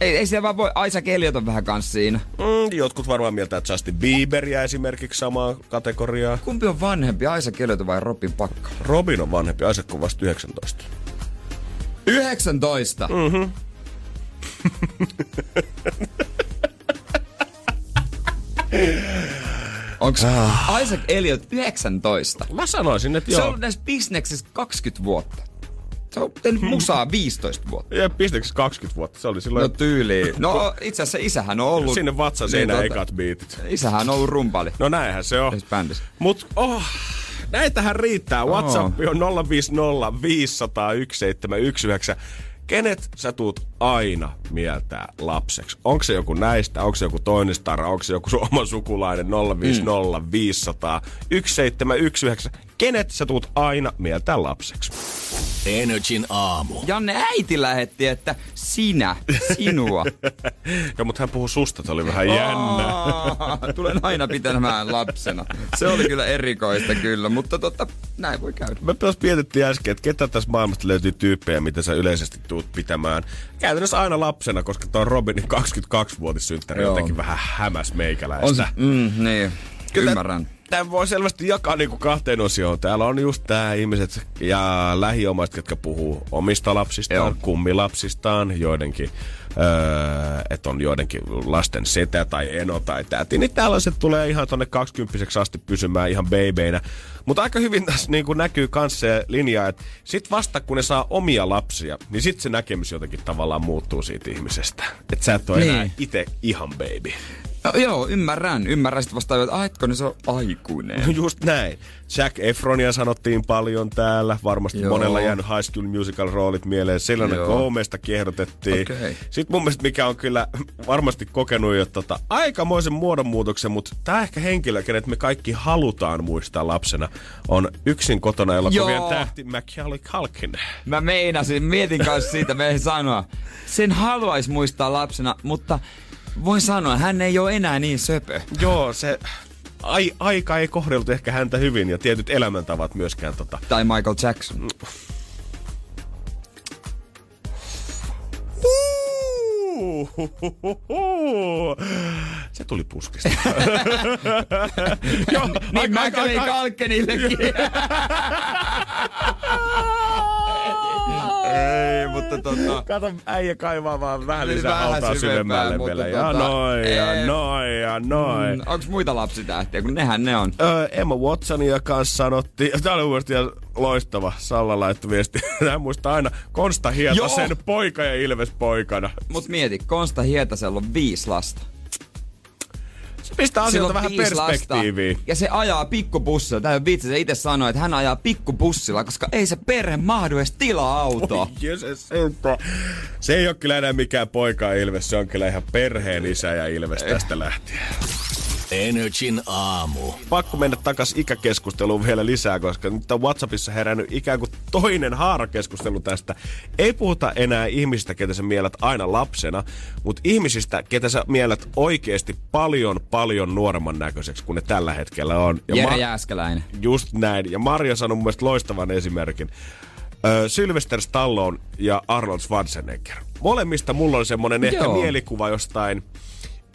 ei, ei siellä vaan voi. Isaac Elliot on vähän kans siinä. Mm, jotkut varmaan mieltä, että Justin Bieberia esimerkiksi samaa kategoriaa. Kumpi on vanhempi, Isaac Elliot vai Robin Pakka? Robin on vanhempi, Isaac on vasta 19. 19. Mm. Onks Isaac Elliot 19? Mä sanoisin, että Se on joo. ollut näissä bisneksissä 20 vuutta. Se on tehnyt musaa 15 vuotta. Ja pisteeksi 20 vuotta, se oli silloin No tyyliin. No itse asiassa isähän on ollut... sinne vatsan seinään Niin, tota- ekat biitit. Isähän on ollut rumpali. No näinhän se on. Bändissä. Mut oh, näitähän riittää. WhatsApp on 050 500 1719. Kenet sä tuut aina mieltää lapseksi? Onko se joku näistä? Onko se joku toinen stara? Onko se joku oma sukulainen? 050 500 1719. Kenet sä tuut aina mieltää lapseksi? Energin aamu. Janne äiti lähetti, että sinä, sinua. Joo, mutta hän puhuu susta, se oli vähän jännä. Tulen aina pitämään lapsena. Se oli kyllä erikoista kyllä, mutta totta, näin voi käydä. Me tuossa mietittiin äsken, että ketä tässä maailmasta löytyy tyyppejä, mitä sä yleisesti tuut pitämään. Käytännössä aina lapsena, koska tuo Robinin 22-vuotissynttäri Joo. jotenkin vähän hämäs On meikäläistä. se, mm, niin, Kyllä- ymmärrän. Tämä voi selvästi jakaa niinku kahteen osioon. Täällä on just tää ihmiset ja lähiomaiset, jotka puhuu omista lapsistaan, Joo. kummilapsistaan, joidenkin, öö, että on joidenkin lasten setä tai eno tai täti. Niin tällaiset tulee ihan tonne 20 asti pysymään ihan babeinä. Mutta aika hyvin tässä niinku näkyy kans se linja, että sit vasta kun ne saa omia lapsia, niin sit se näkemys jotenkin tavallaan muuttuu siitä ihmisestä. Että sä et ole Niin. enää itse ihan baby. No, joo, ymmärrän. Ymmärrän sitten vasta, että aitko, niin se on aikuinen. No just näin. Jack Efronia sanottiin paljon täällä. Varmasti Joo. Monella jäänyt High School Musical roolit mieleen. Selena Joo. Gomezta kehdotettiin. Okei. Sitten mun mielestä mikä on kyllä varmasti kokenut jo tota, aikamoisen muodonmuutoksen, mutta tämä ehkä henkilö, kenet me kaikki halutaan muistaa lapsena, on yksin kotona elokuvien tähti Macaulay Culkin. Mä meinasin, mietin kanssa siitä, me sanoa. Sen haluaisi muistaa lapsena, mutta voin sanoa, hän ei ole enää niin söpö. Joo, se ai, aika ei kohdeltu ehkä häntä hyvin ja tietyt elämäntavat myöskään tota, Tai Michael Jackson. Huuhuhuhu. Se tuli puskista. Joo, Niin mä kävin Kalkkenillekin. Ei, mutta tota... Kato, äijä kaivaa vaan vähän lisää hautaa syvemmälle mutta vielä. Ja tota, noin, ja noin, ja noin. Mm, onks muita lapsitähtiä, kun nehän ne on? Öö, Emma Watsonia kanssa sanottiin, ja tää oli loistava, Salla laittoi viesti. Hän muistaa aina Konsta Hietasen Joo. poika ja Ilves poikana. Mut mieti, Konsta Hietasella on viisi lasta. Sillä asioita vähän perspektiiviin. Lasta, ja se ajaa pikkubussilla. On vitsi, se itse sanoi, että hän ajaa pikkubussilla, koska ei se perhe mahdu edes tilaa autoa. Sentään. Se ei ole kyllä enää mikään poika Ilves, se on kyllä ihan perheen isä ja Ilves tästä lähtien. Energin aamu. Pakko mennä takas ikäkeskusteluun vielä lisää, koska nyt on WhatsAppissa herännyt ikään kuin toinen haarakeskustelu tästä. Ei puhuta enää ihmisistä, ketä sä mielät aina lapsena, mutta ihmisistä, ketä sä mielät oikeasti paljon, paljon nuoremman näköiseksi kuin ne tällä hetkellä on. Ja Jere Ma- Jääskeläinen. Just näin. Ja Maria sanoi mun mielestä loistavan esimerkin. Sylvester Stallone ja Arnold Schwarzenegger. Molemmista mulla on semmonen ehkä mielikuva jostain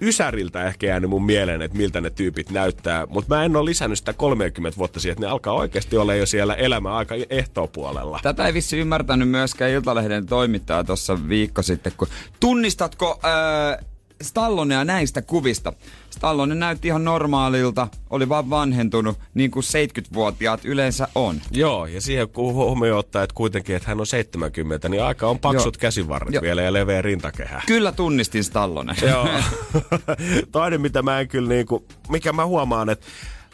Ysäriltä ehkä jäänyt mun mieleen, että miltä ne tyypit näyttää. Mutta mä en ole lisännyt sitä 30 vuotta siihen, että ne alkaa oikeasti olla jo siellä elämä aika ehtoopuolella. Tätä ei vissi ymmärtänyt myöskään Iltalehden toimittaja tuossa viikko sitten, kun tunnistatko äh, Stallonea näistä kuvista? Stallone näytti ihan normaalilta, oli vaan vanhentunut, niin kuin 70-vuotiaat yleensä on. Joo, ja siihen kun huomioon ottaa, että kuitenkin, että hän on 70, niin aika on paksut Joo. käsivarret Joo. vielä ja leveä rintakehä. Kyllä tunnistin Stallone. Joo. Toinen, mitä mä en kyllä niinku, mikä mä huomaan, että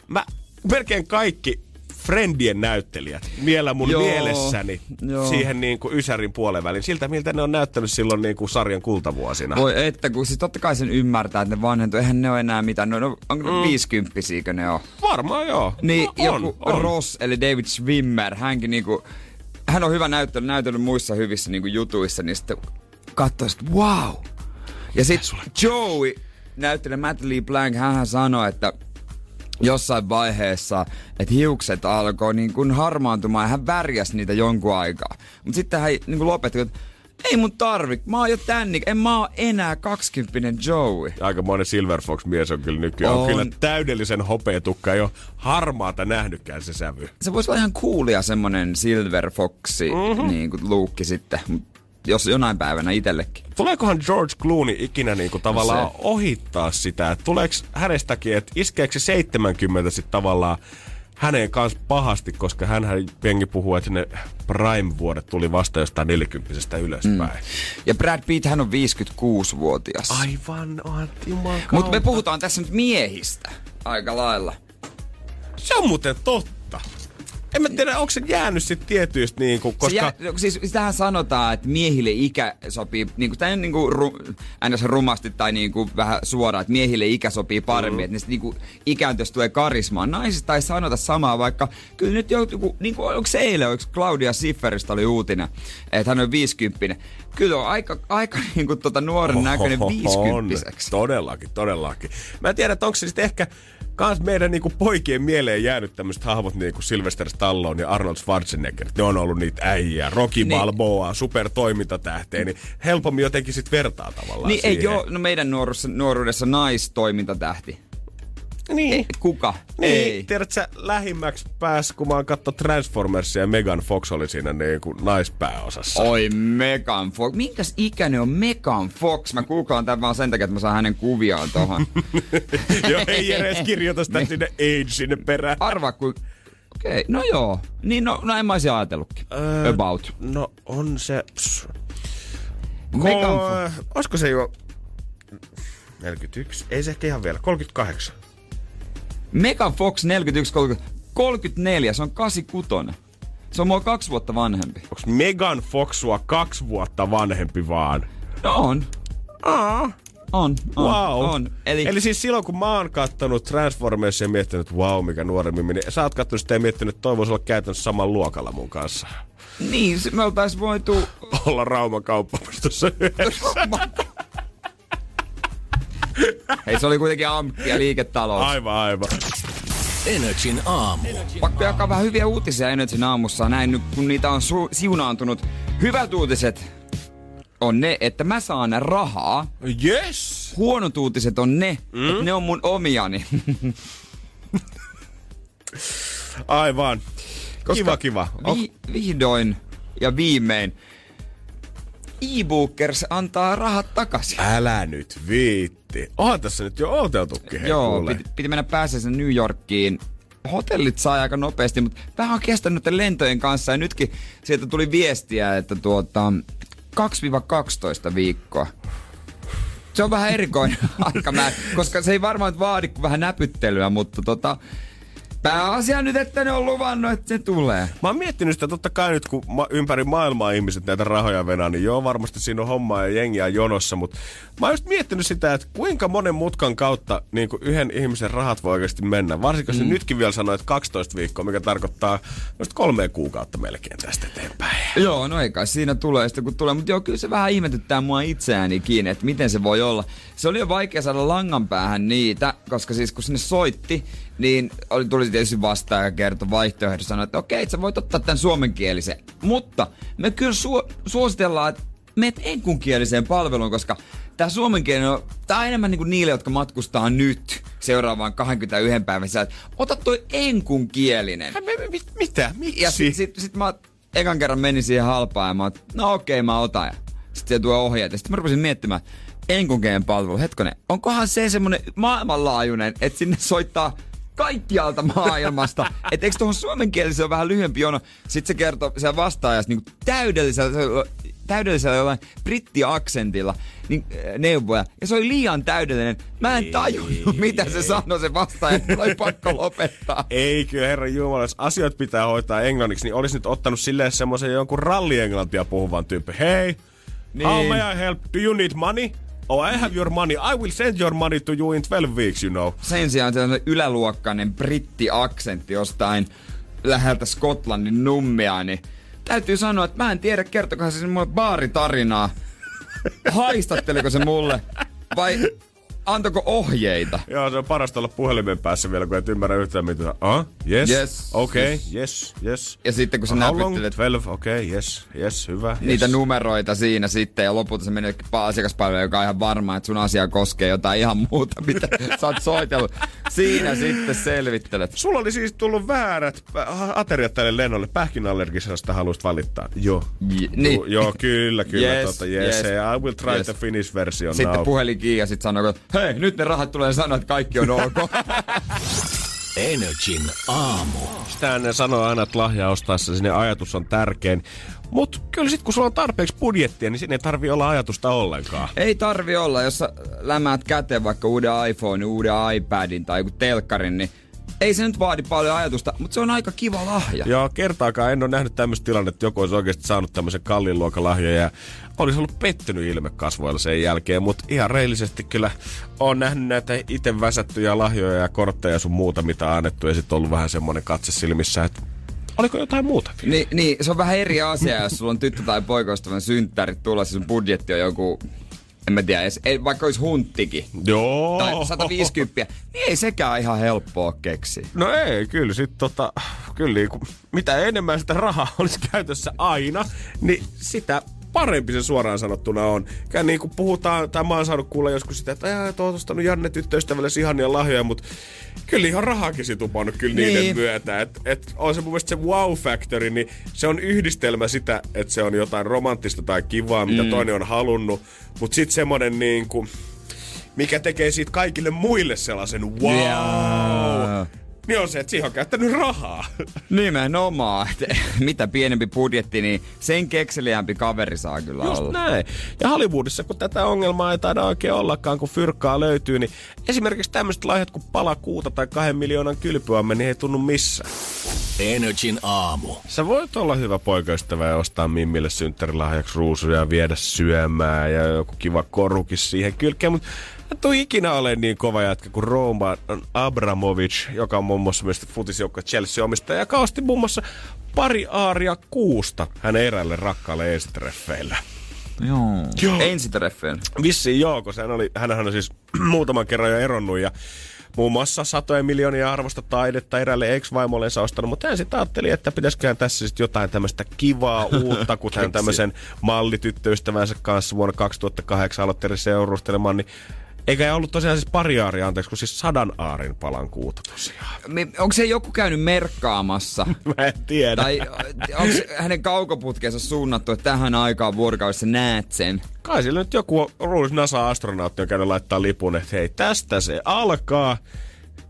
mä melkein kaikki Friendien näyttelijät vielä mun Joo, mielessäni joo. siihen niinku Ysärin puolen väliin. Siltä, miltä ne on näyttänyt silloin niinku sarjan kultavuosina. Voi että, kun siis totta kai sen ymmärtää, että ne vanhentuu. Eihän ne ole enää mitään. No, no onko ne 50 ne on? Varmaan joo. Niin, no, on, joku on. Ross, eli David Schwimmer, hänkin niinku, hän on hyvä näyttely, näytellyt muissa hyvissä niinku jutuissa, niin sitten katsoi, että wow. Ja sitten Joey, näyttelijä Matt Lee Blank, hän sanoi, että jossain vaiheessa, että hiukset alkoi niin kuin harmaantumaan ja hän värjäsi niitä jonkun aikaa. Mutta sitten hän niin kuin lopetti, että ei mun tarvi, mä oon jo tänni, en mä oo enää 20 Joey. Aika monen Silver Fox-mies on kyllä nykyään. On. On. kyllä täydellisen hopeatukka, ei ole harmaata nähnytkään se sävy. se voisi olla ihan coolia semmonen Silver Foxi mm-hmm. niin kuin luukki sitten, jos jonain päivänä itsellekin. Tuleekohan George Clooney ikinä niinku tavallaan Se- ohittaa sitä? että Tuleeko hänestäkin, että iskeekö se 70 sitten tavallaan häneen kanssa pahasti, koska hän jengi puhuu, että ne Prime-vuodet tuli vasta jostain 40 ylöspäin. Mm. Ja Brad Pitt, hän on 56-vuotias. Aivan, juman Mutta me puhutaan tässä nyt miehistä aika lailla. Se on muuten totta. En mä tiedä, onko se jäänyt sitten tietyistä niinku, Koska... koska... Se jää, siis sitähän sanotaan, että miehille ikä sopii, niin kuin, niin kuin ru, ns. rumasti tai niin kuin vähän suoraan, että miehille ikä sopii paremmin, mm. että niistä niin kuin, ikääntöistä tulee karismaa. Naisista ei sanota samaa, vaikka kyllä nyt joku, niin kuin, onko se eilen, onko Claudia Schifferistä oli uutinen, että hän on 50 Kyllä on aika, aika niin kuin, tota, nuoren näköinen On, 50 todellakin, todellakin. Mä en tiedä, että onko se sitten ehkä kans meidän niinku poikien mieleen jäänyt tämmöiset hahmot niinku Sylvester Stallone ja Arnold Schwarzenegger. Ne on ollut niitä äijää, Rocky Niin. Balboa, supertoimintatähteä, niin helpommin jotenkin sit vertaa tavallaan Niin ei siihen. ole no meidän nuoruudessa, nuoruudessa naistoimintatähti. Niin. Ei, kuka? Niin, Ei. tiedätkö sä, lähimmäksi pääs, kun mä oon katso Transformersia ja Megan Fox oli siinä niin kuin naispääosassa. Oi Megan Fox. Minkäs ikäinen on Megan Fox? Mä googlaan tämän vaan sen takia, että mä saan hänen kuviaan tohon. Joo, ei edes kirjoita sitä sinne age sinne perään. Arvaa kuin... Okei, okay, no joo. Niin no, no en mä olisin ajatellutkin. Öö, About. No on se... Pss. Megan Fox. Olisiko se jo... 41? Ei se ehkä ihan vielä. 38. Megan Fox 41, 30, 34, se on 86. Se on mua kaksi vuotta vanhempi. Onks Megan Fox sua kaksi vuotta vanhempi vaan? No on. Aa. On, on, Wow. on. Eli, Eli siis silloin kun mä oon kattonut Transformersia ja miettinyt, että wow, mikä nuoremmin meni. Sä oot kattonut sitä ja miettinyt, että toivois olla käytännössä saman luokalla mun kanssa. niin, se- me oltais voitu... Olla Rauman kauppapuistossa yhdessä. Hei, se oli kuitenkin amkki ja liiketalous. Aivan, aivan. Energin aamu. Pakko jakaa vähän hyviä uutisia Energyn aamussa. Näin nyt, kun niitä on su- siunaantunut. Hyvät uutiset on ne, että mä saan rahaa. Yes! Huonot uutiset on ne, mm? että ne on mun omiani. Aivan. kiva, kiva. On- Vi- vihdoin ja viimein e-bookers antaa rahat takaisin. Älä nyt viitti. Onhan tässä nyt jo ooteltukin, hei Joo, kuule. piti, piti mennä pääsiäisen New Yorkiin. Hotellit saa aika nopeasti, mutta vähän on kestänyt lentojen kanssa ja nytkin sieltä tuli viestiä, että tuota 2-12 viikkoa. Se on vähän erikoinen aikamäärä, koska se ei varmaan vaadi kuin vähän näpyttelyä, mutta tota, pääasia nyt, että ne on luvannut, että se tulee. Mä oon miettinyt sitä totta kai nyt, kun ympäri maailmaa ihmiset näitä rahoja venää, niin joo, varmasti siinä on hommaa ja jengiä jonossa, mutta mä oon just miettinyt sitä, että kuinka monen mutkan kautta niin kuin yhden ihmisen rahat voi oikeasti mennä. Varsinkin mm. nytkin vielä sanoo, että 12 viikkoa, mikä tarkoittaa just kolme kuukautta melkein tästä eteenpäin. Joo, no ei kai siinä tulee sitten kun tulee, mutta joo, kyllä se vähän ihmetyttää mua itseäänikin, että miten se voi olla. Se oli jo vaikea saada langan päähän niitä, koska siis kun sinne soitti, niin oli, tuli tietysti vastaan ja kertoi vaihtoehdon, sanoi, että okei, sä voit ottaa tämän suomenkielisen, mutta me kyllä su- suositellaan, että meet enkunkieliseen palveluun, koska tämä suomenkielinen on, tää on enemmän niinku niille, jotka matkustaa nyt seuraavaan 21 päivän sisään. Ota toi enkunkielinen. Mitä? Miksi? Ja sit, sit, sit mä ekan kerran menin siihen halpaan ja mä oot, no okei mä otan. Ja sit se tuo ohjeet. Ja sit mä rupesin miettimään, Enkungeen palvelu, hetkonen, onkohan se semmonen maailmanlaajuinen, että sinne soittaa kaikkialta maailmasta. että eikö tuohon suomenkieliseen ole vähän lyhyempi jono? Sitten se kertoo se vastaajassa niin täydellisellä, täydellisellä jollain brittiaksentilla niin, äh, neuvoja. Ja se oli liian täydellinen. Mä en tajunnut, mitä se sanoi se vastaaja. Mulla oli pakko lopettaa. Ei kyllä, herra Jumala, jos asiat pitää hoitaa englanniksi, niin olisi nyt ottanut silleen semmoisen jonkun rallienglantia puhuvan tyyppi. Hei, niin. how may I help? Do you need money? Oh, I have your money. I will send your money to you in 12 weeks, you know. Sen sijaan se on yläluokkainen britti-aksentti jostain läheltä Skotlannin nummia, niin täytyy sanoa, että mä en tiedä, kertokohan se mulle baaritarinaa. Haistatteliko se mulle vai antako ohjeita? Joo, se on parasta olla puhelimen päässä vielä, kun et ymmärrä yhtään mitä. Ah, yes, Yes. okei, okay, yes, yes. Ja sitten kun sä näpyttelet 12, okei, okay, yes, yes, hyvä. Yes. niitä numeroita siinä sitten ja lopulta se menee asiakaspalvelu, joka on ihan varma, että sun asia koskee jotain ihan muuta, mitä sä oot soitellut. Siinä sitten selvittelet. Sulla oli siis tullut väärät äh, ateriat tälle lennolle. Pähkinallergisesta haluaisit valittaa. Joo. J- niin. Joo, kyllä, kyllä. Yes, tota, yes, yes, I will try yes. the Finnish version Sitten now. puhelin kiinni ja sitten sanoo, että hei, nyt ne rahat tulee sanoa, että kaikki on ok. Energin aamu. Sitä ne sanoo aina, että lahja ostaessa sinne ajatus on tärkein. Mutta kyllä sit kun sulla on tarpeeksi budjettia, niin sinne ei tarvi olla ajatusta ollenkaan. Ei tarvi olla, jos sä lämäät käteen vaikka uuden iPhone, uuden iPadin tai joku telkkarin, niin ei se nyt vaadi paljon ajatusta, mutta se on aika kiva lahja. Joo, kertaakaan en ole nähnyt tämmöistä tilannetta, että joku olisi oikeasti saanut tämmöisen kalliin luokan lahjan ja olisi ollut pettynyt ilme kasvoilla sen jälkeen, mutta ihan reillisesti kyllä on nähnyt näitä itse väsättyjä lahjoja ja kortteja sun muuta, mitä on annettu ja sitten ollut vähän semmoinen katse silmissä, että oliko jotain muuta vielä? Ni, niin, se on vähän eri asia, jos sulla on tyttö tai poikaystävän synttärit tulossa, sun budjetti on joku, en mä tiedä, edes- ei, vaikka olisi hunttikin, Joo. tai 150, niin ei sekään ihan helppoa keksiä. No ei, kyllä sit tota, kyllä niinku, mitä enemmän sitä rahaa olisi käytössä aina, niin sitä parempi se suoraan sanottuna on. Kyllä niin kuin puhutaan, tai mä oon saanut kuulla joskus sitä, että "Jaa, et oot ostanut Janne tyttöystävälle ihania lahjoja, mutta kyllä ihan rahakin sit upannut kyllä niiden Niin. myötä. Et, et on se mun mielestä se wow-factori, niin se on yhdistelmä sitä, että se on jotain romanttista tai kivaa, mitä Mm. toinen on halunnut. Mutta sitten semmonen niin kuin, mikä tekee siitä kaikille muille sellaisen wow. Jaa. Niin on se, että siihen on käyttänyt rahaa. Nimenomaan. Et Mitä pienempi budjetti, niin sen kekseliämpi kaveri saa kyllä Just olla. näin. Ja Hollywoodissa, kun tätä ongelmaa ei taida oikein ollakaan, kun fyrkkaa löytyy, niin esimerkiksi tämmöiset lahjat kuin pala kuuta tai kahden miljoonan kylpyamme, niin ei tunnu missään. Energin aamu. Sä voit olla hyvä poikaystävä ja ostaa Mimmille synttärilahjaksi ruusuja ja viedä syömään ja joku kiva korukin siihen kylkeen, mutta tuu ikinä ole niin kova jätkä kuin Roman Abramovic, joka on muun muassa myös futisjoukko Chelsea-omistaja, joka osti muun muassa pari aaria kuusta hänen erälle rakkaalle ensitreffeille. Joo. Joo. Ensitreffeen. Vissiin joo, koska hän oli, hänhän on siis muutaman kerran jo eronnut ja muun muassa satojen miljoonia arvosta taidetta erälle ex-vaimollensa ostanut, mutta hän sitten ajatteli, että pitäisiköhän tässä sitten jotain tämmöistä kivaa uutta, kun hän tämmöisen mallityttöystävänsä kanssa vuonna 2008 aloitteli seurustelemaan, niin eikä ollut tosiaan siis pari aaria, anteeksi, kun siis sadan aarin palan kuuta tosiaan. Me- Onko se joku käynyt merkkaamassa? Mä en tiedä. tai onko hänen kaukoputkeensa suunnattu, että tähän aikaan vuorokaudessa näet sen? Kai sillä nyt joku ruulis NASA-astronautti on käynyt laittaa lipun, että hei, tästä se alkaa.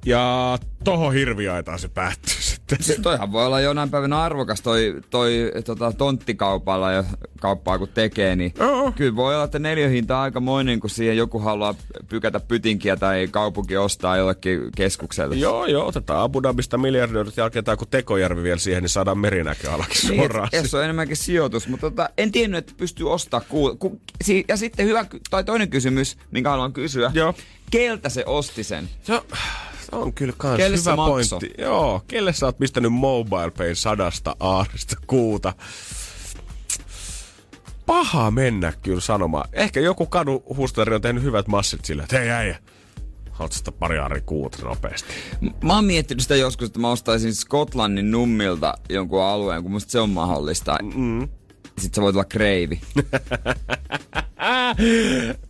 Ja tohon hirviaitaan se päättyy sitten. Siis toihan voi olla jonain päivänä arvokas toi, toi tota, tonttikaupalla ja kauppaa kun tekee, niin Joo. kyllä voi olla, että neliöhinta on aikamoinen, kun siihen joku haluaa pykätä pytinkiä tai kaupunki ostaa jollekin keskukselle. Joo, joo, otetaan Abu Dhabista miljardöörit ja rakentaa kun Tekojärvi vielä siihen, niin saadaan merinäkö alakin Niin, suoraan. et se on enemmänkin sijoitus, mutta tota, en tiennyt, että pystyy ostaa ku, ku, si, Ja sitten hyvä, tai toinen kysymys, minkä haluan kysyä. Joo. Keltä se osti sen? Se on, se on kyllä kans Kelle se hyvä pointti. Joo, kelle sä oot pistänyt mobile pay sadasta aarista kuuta? Paha mennä kyllä sanomaan. Ehkä joku kadu hustleri on tehnyt hyvät massit sillä, että hei äijä, haluatko sitä pari aari kuuta nopeasti? M- Mä oon miettinyt sitä joskus, että mä ostaisin Skotlannin nummilta jonkun alueen, kun musta se on mahdollista. Mm. Sitten sä voit olla kreivi.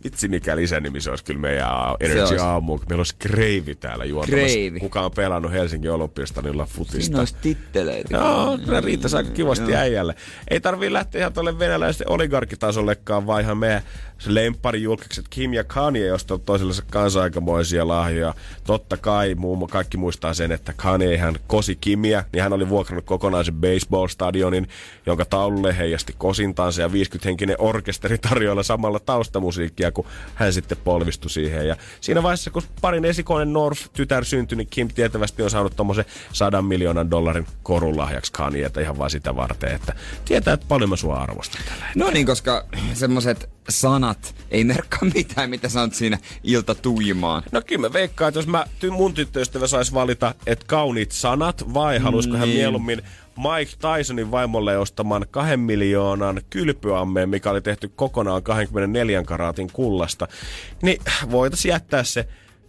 Vitsi mikä lisänimi se olisi kyllä meidän Se Energy aamu, meillä olisi Kreivi täällä juontamassa. Kreivi. Kuka on pelannut Helsingin Olympiastadilla futista. Siinä olisi titteleitä. Joo, kyllä riittäisi aika kivasti äijälle. Ei tarvii lähteä ihan tuolle venäläisten oligarkitasollekaan, vaan ihan meidän se lemppari julkikset Kim ja Kanye ostaa toisillensa kanssa aikamoisia lahjoja. Totta kai muun kaikki muistaa sen, että Kanye hän kosi Kimiä, niin hän oli vuokrannut kokonaisen baseball-stadionin, jonka taululle heijasti kosintaansa ja 50-henkinen orkesteri tarjoilla samalla taustamusiikkia, kun hän sitten polvistui siihen. Ja siinä vaiheessa, kun parin esikoinen North-tytär syntyi, niin Kim tietävästi on saanut tommosen sadan miljoonan dollarin korulahjaksi Kanyeta ihan vaan sitä varten, että tietää, että paljon mä sua arvostan tällä No niin, koska semmoset sanat ei merkkaa mitään, mitä sanot siinä ilta tuimaan. No kyllä mä veikkaan, että jos mä, mun tyttöystävä saisi valita, että kauniit sanat vai haluaisiko hän Niin. mieluummin Mike Tysonin vaimolle ostaman kahden miljoonan kylpyammeen, mikä oli tehty kokonaan 24 karaatin kullasta, niin voitaisiin jättää se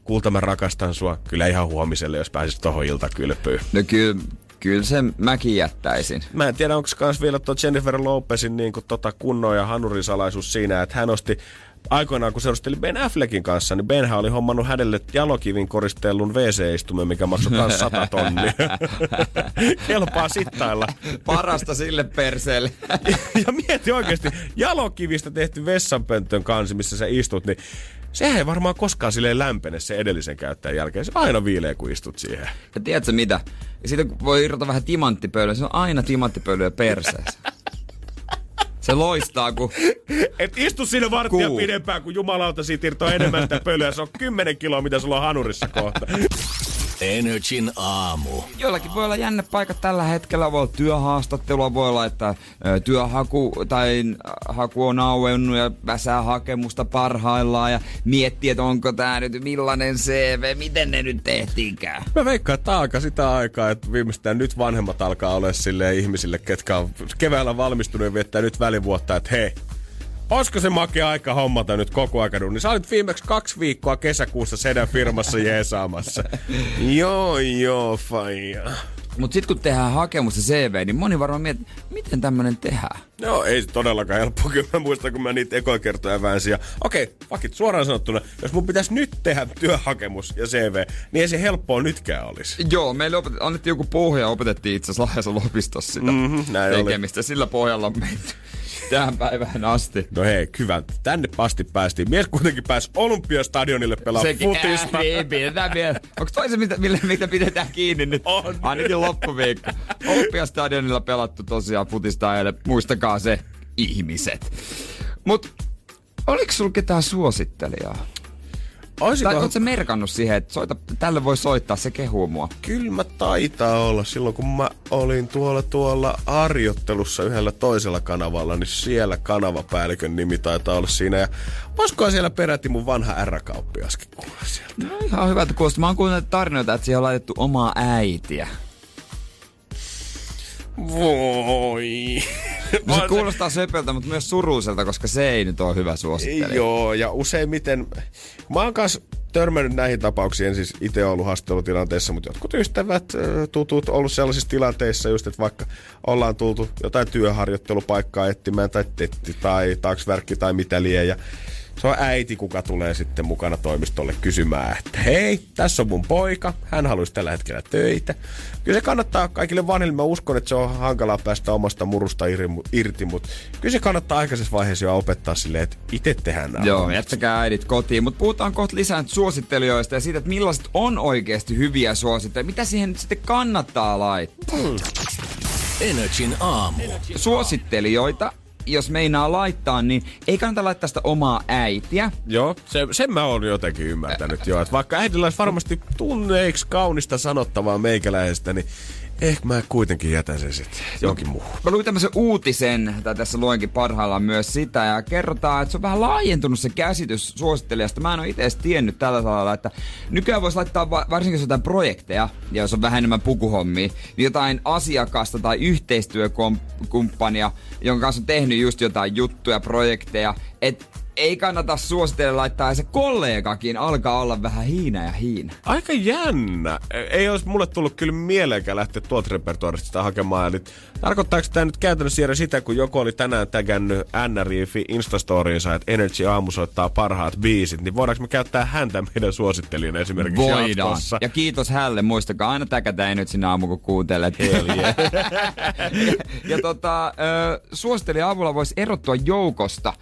kulta mä rakastan sua kyllä ihan huomiselle, jos pääsis tohon iltakylpyyn. No kyllä, kyllä se mäkin jättäisin. Mä en tiedä, onko kans vielä tuo Jennifer Lopezin niin kuin, tota kunnon ja hanurin salaisuus siinä, että hän osti aikoinaan, kun seurusteli Ben Affleckin kanssa, niin Benhän oli hommannut hänelle jalokivin koristellun WC-istumen, mikä maksoi kans 100 tonnia. Kelpaa sittailla. Parasta sille perseelle. ja mieti oikeasti, jalokivistä tehty vessanpönttön kansi, missä sä istut, niin sehän ei varmaan koskaan silleen lämpene se edellisen käyttäjän jälkeen. Se aina viilee, kun istut siihen. Ja tiedätkö mitä? Ja siitä kun voi irrota vähän timanttipölyä, se on aina timanttipölyä perseessä. Se loistaa, kun... Et istu siinä varttia Kuu. pidempään, kun jumalauta siitä irtoaa enemmän sitä pölyä. Se on 10 kiloa, mitä sulla on hanurissa kohta. Energin aamu. Jollakin voi olla jännä paikka tällä hetkellä, voi olla työhaastattelua, voi olla, että työhaku tai äh, haku on auennut ja väsää hakemusta parhaillaan ja miettii, että onko tämä nyt millainen CV, miten ne nyt tehtiinkään. Mä veikkaan, että alkaa sitä aikaa, että viimeistään nyt vanhemmat alkaa olla silleen ihmisille, ketkä on keväällä valmistunut ja viettää nyt välivuotta, että hei, Olisiko se makea aika hommata nyt koko aika niin Sä olit viimeksi kaksi viikkoa kesäkuussa sedän firmassa jeesaamassa. joo, joo, faija. Mutta sitten kun tehdään hakemus ja CV, niin moni varmaan miettii, miten tämmöinen tehdään. No ei se todellakaan helppoa. Kyllä mä muistan, kun mä niitä ekoja kertoja väänsin. Ja okei, fakit suoraan sanottuna, jos mun pitäisi nyt tehdä työhakemus ja CV, niin ei se helppoa nytkään olisi. Joo, meille opet- annettiin joku pohja ja opetettiin itse asiassa Lahdessa lopistossa sitä Mhm, näin oli. tekemistä. Sillä pohjalla on menty tähän päivään asti. No hei, hyvä. Tänne pasti päästiin. Mies kuitenkin pääsi Olympiastadionille pelaamaan futista. Äh, niin, pidetään vielä. Onko toisen, mitä, millä, mitä pidetään kiinni nyt? On. Ainakin loppuviikko. Olympiastadionilla pelattu tosiaan futista eilen. Muistakaa se, ihmiset. Mut, oliko sulla ketään suosittelijaa? Olisiko... Tai ootko sä merkannut siihen, että soita, tälle voi soittaa, se kehuu mua? Kyllä mä taitaa olla. Silloin kun mä olin tuolla tuolla harjoittelussa yhdellä toisella kanavalla, niin siellä kanavapäällikön nimi taitaa olla siinä. Ja voisikohan siellä peräti mun vanha R-kauppiaskin kuulla sieltä? No ihan hyvältä kuulostaa. Mä oon kuunnellut tarinoita, että siihen on laitettu omaa äitiä. Voi. No se kuulostaa söpöltä, mutta myös suruiselta, koska se ei nyt ole hyvä suosittelija. Joo, ja useimmiten, mä oon kanssa törmännyt näihin tapauksiin, en siis itse ollut haastattelutilanteessa, mutta jotkut ystävät, tutut, ollut sellaisissa tilanteissa just, että vaikka ollaan tultu jotain työharjoittelupaikkaa etsimään tai tetti tai taksverkki tai mitä lie, ja se on äiti, kuka tulee sitten mukana toimistolle kysymään, että hei, tässä on mun poika, hän haluaisi tällä hetkellä töitä. Kyllä se kannattaa kaikille vanhille, mä uskon, että se on hankalaa päästä omasta murusta irti, mutta kyllä se kannattaa aikaisessa vaiheessa jo opettaa silleen, että itse tehdään nämä Joo, jättäkää äidit kotiin. Mutta puhutaan kohta lisää suosittelijoista ja siitä, että millaiset on oikeasti hyviä suosittelijoita. Mitä siihen nyt sitten kannattaa laittaa? Energin aamu. Suosittelijoita, jos meinaa laittaa, niin ei kannata laittaa sitä omaa äitiä. Joo, se, sen mä oon jotenkin ymmärtänyt jo. Että vaikka äidillä olisi varmasti tunneiksi kaunista sanottavaa meikäläisestä, niin ehkä mä kuitenkin jätän sen sitten jonkin muuhun. Mä luin tämmöisen uutisen, tai tässä luenkin parhaillaan myös sitä, ja kerrotaan, että se on vähän laajentunut se käsitys suosittelijasta. Mä en ole itse edes tiennyt tällä tavalla, että nykyään voisi laittaa va- varsinkin jotain projekteja, ja jos on vähän enemmän pukuhommia, niin jotain asiakasta tai yhteistyökumppania, jonka kanssa on tehnyt just jotain juttuja, projekteja, että ei kannata suositella laittaa, ja se kollegakin alkaa olla vähän hiina ja hiina. Aika jännä. Ei olisi mulle tullut kyllä mieleenkään lähteä tuolta repertuarista hakemaan. Eli tarkoittaako tämä nyt käytännössä Jere sitä, kun joku oli tänään tägännyt NRIFI Instastoriinsa, että Energy Aamu soittaa parhaat biisit, niin voidaanko me käyttää häntä meidän suosittelijana esimerkiksi Voidaan. jatkossa? Ja kiitos hälle, muistakaa aina täkätä sinä aamu, kun kuuntelet. ja, ja tota, ö, suosittelija avulla voisi erottua joukosta,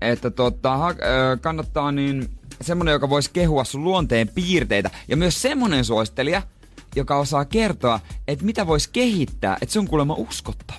että tota, ha, kannattaa niin semmonen, joka voisi kehua sun luonteen piirteitä. Ja myös semmonen suosittelija, joka osaa kertoa, että mitä voisi kehittää, että se on kuulemma uskottava.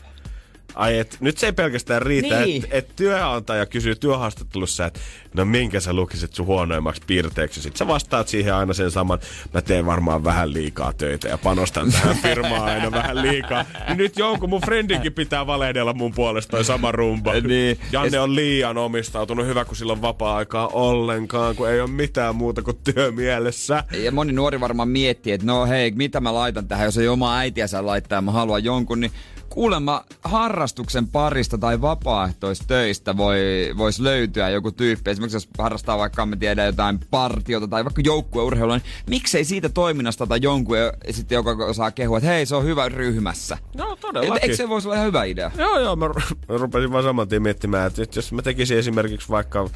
Ai, et, nyt se ei pelkästään riitä, Niin. että et työnantaja kysyy työhaastattelussa, että no minkä sä lukisit sun huonoimmaksi piirteeksi. Sitten sä vastaat siihen aina sen saman, mä teen varmaan vähän liikaa töitä ja panostan tähän firmaan aina vähän liikaa. Niin nyt jonkun mun friendinkin pitää valehdella mun puolesta toi sama rumba. Niin. Janne on liian omistautunut, hyvä kun sillä on vapaa-aikaa ollenkaan, kun ei ole mitään muuta kuin työ mielessä. Ja moni nuori varmaan miettii, että no hei, mitä mä laitan tähän, jos ei oma äitiä saa laittaa ja mä haluan jonkun, niin kuulemma harrastuksen parista tai vapaaehtoistöistä voi, voisi löytyä joku tyyppi. Esimerkiksi jos harrastaa vaikka, me tiedän, jotain partiota tai vaikka joukkueurheilua, niin miksei siitä toiminnasta tai jonkun, ja sitten joka osaa kehua, että hei, se on hyvä ryhmässä. No Et, todellakin. eikö se voisi olla ihan hyvä idea? Joo, joo, mä, ru- mä rupesin vaan saman tien miettimään, että jos mä tekisin esimerkiksi vaikka,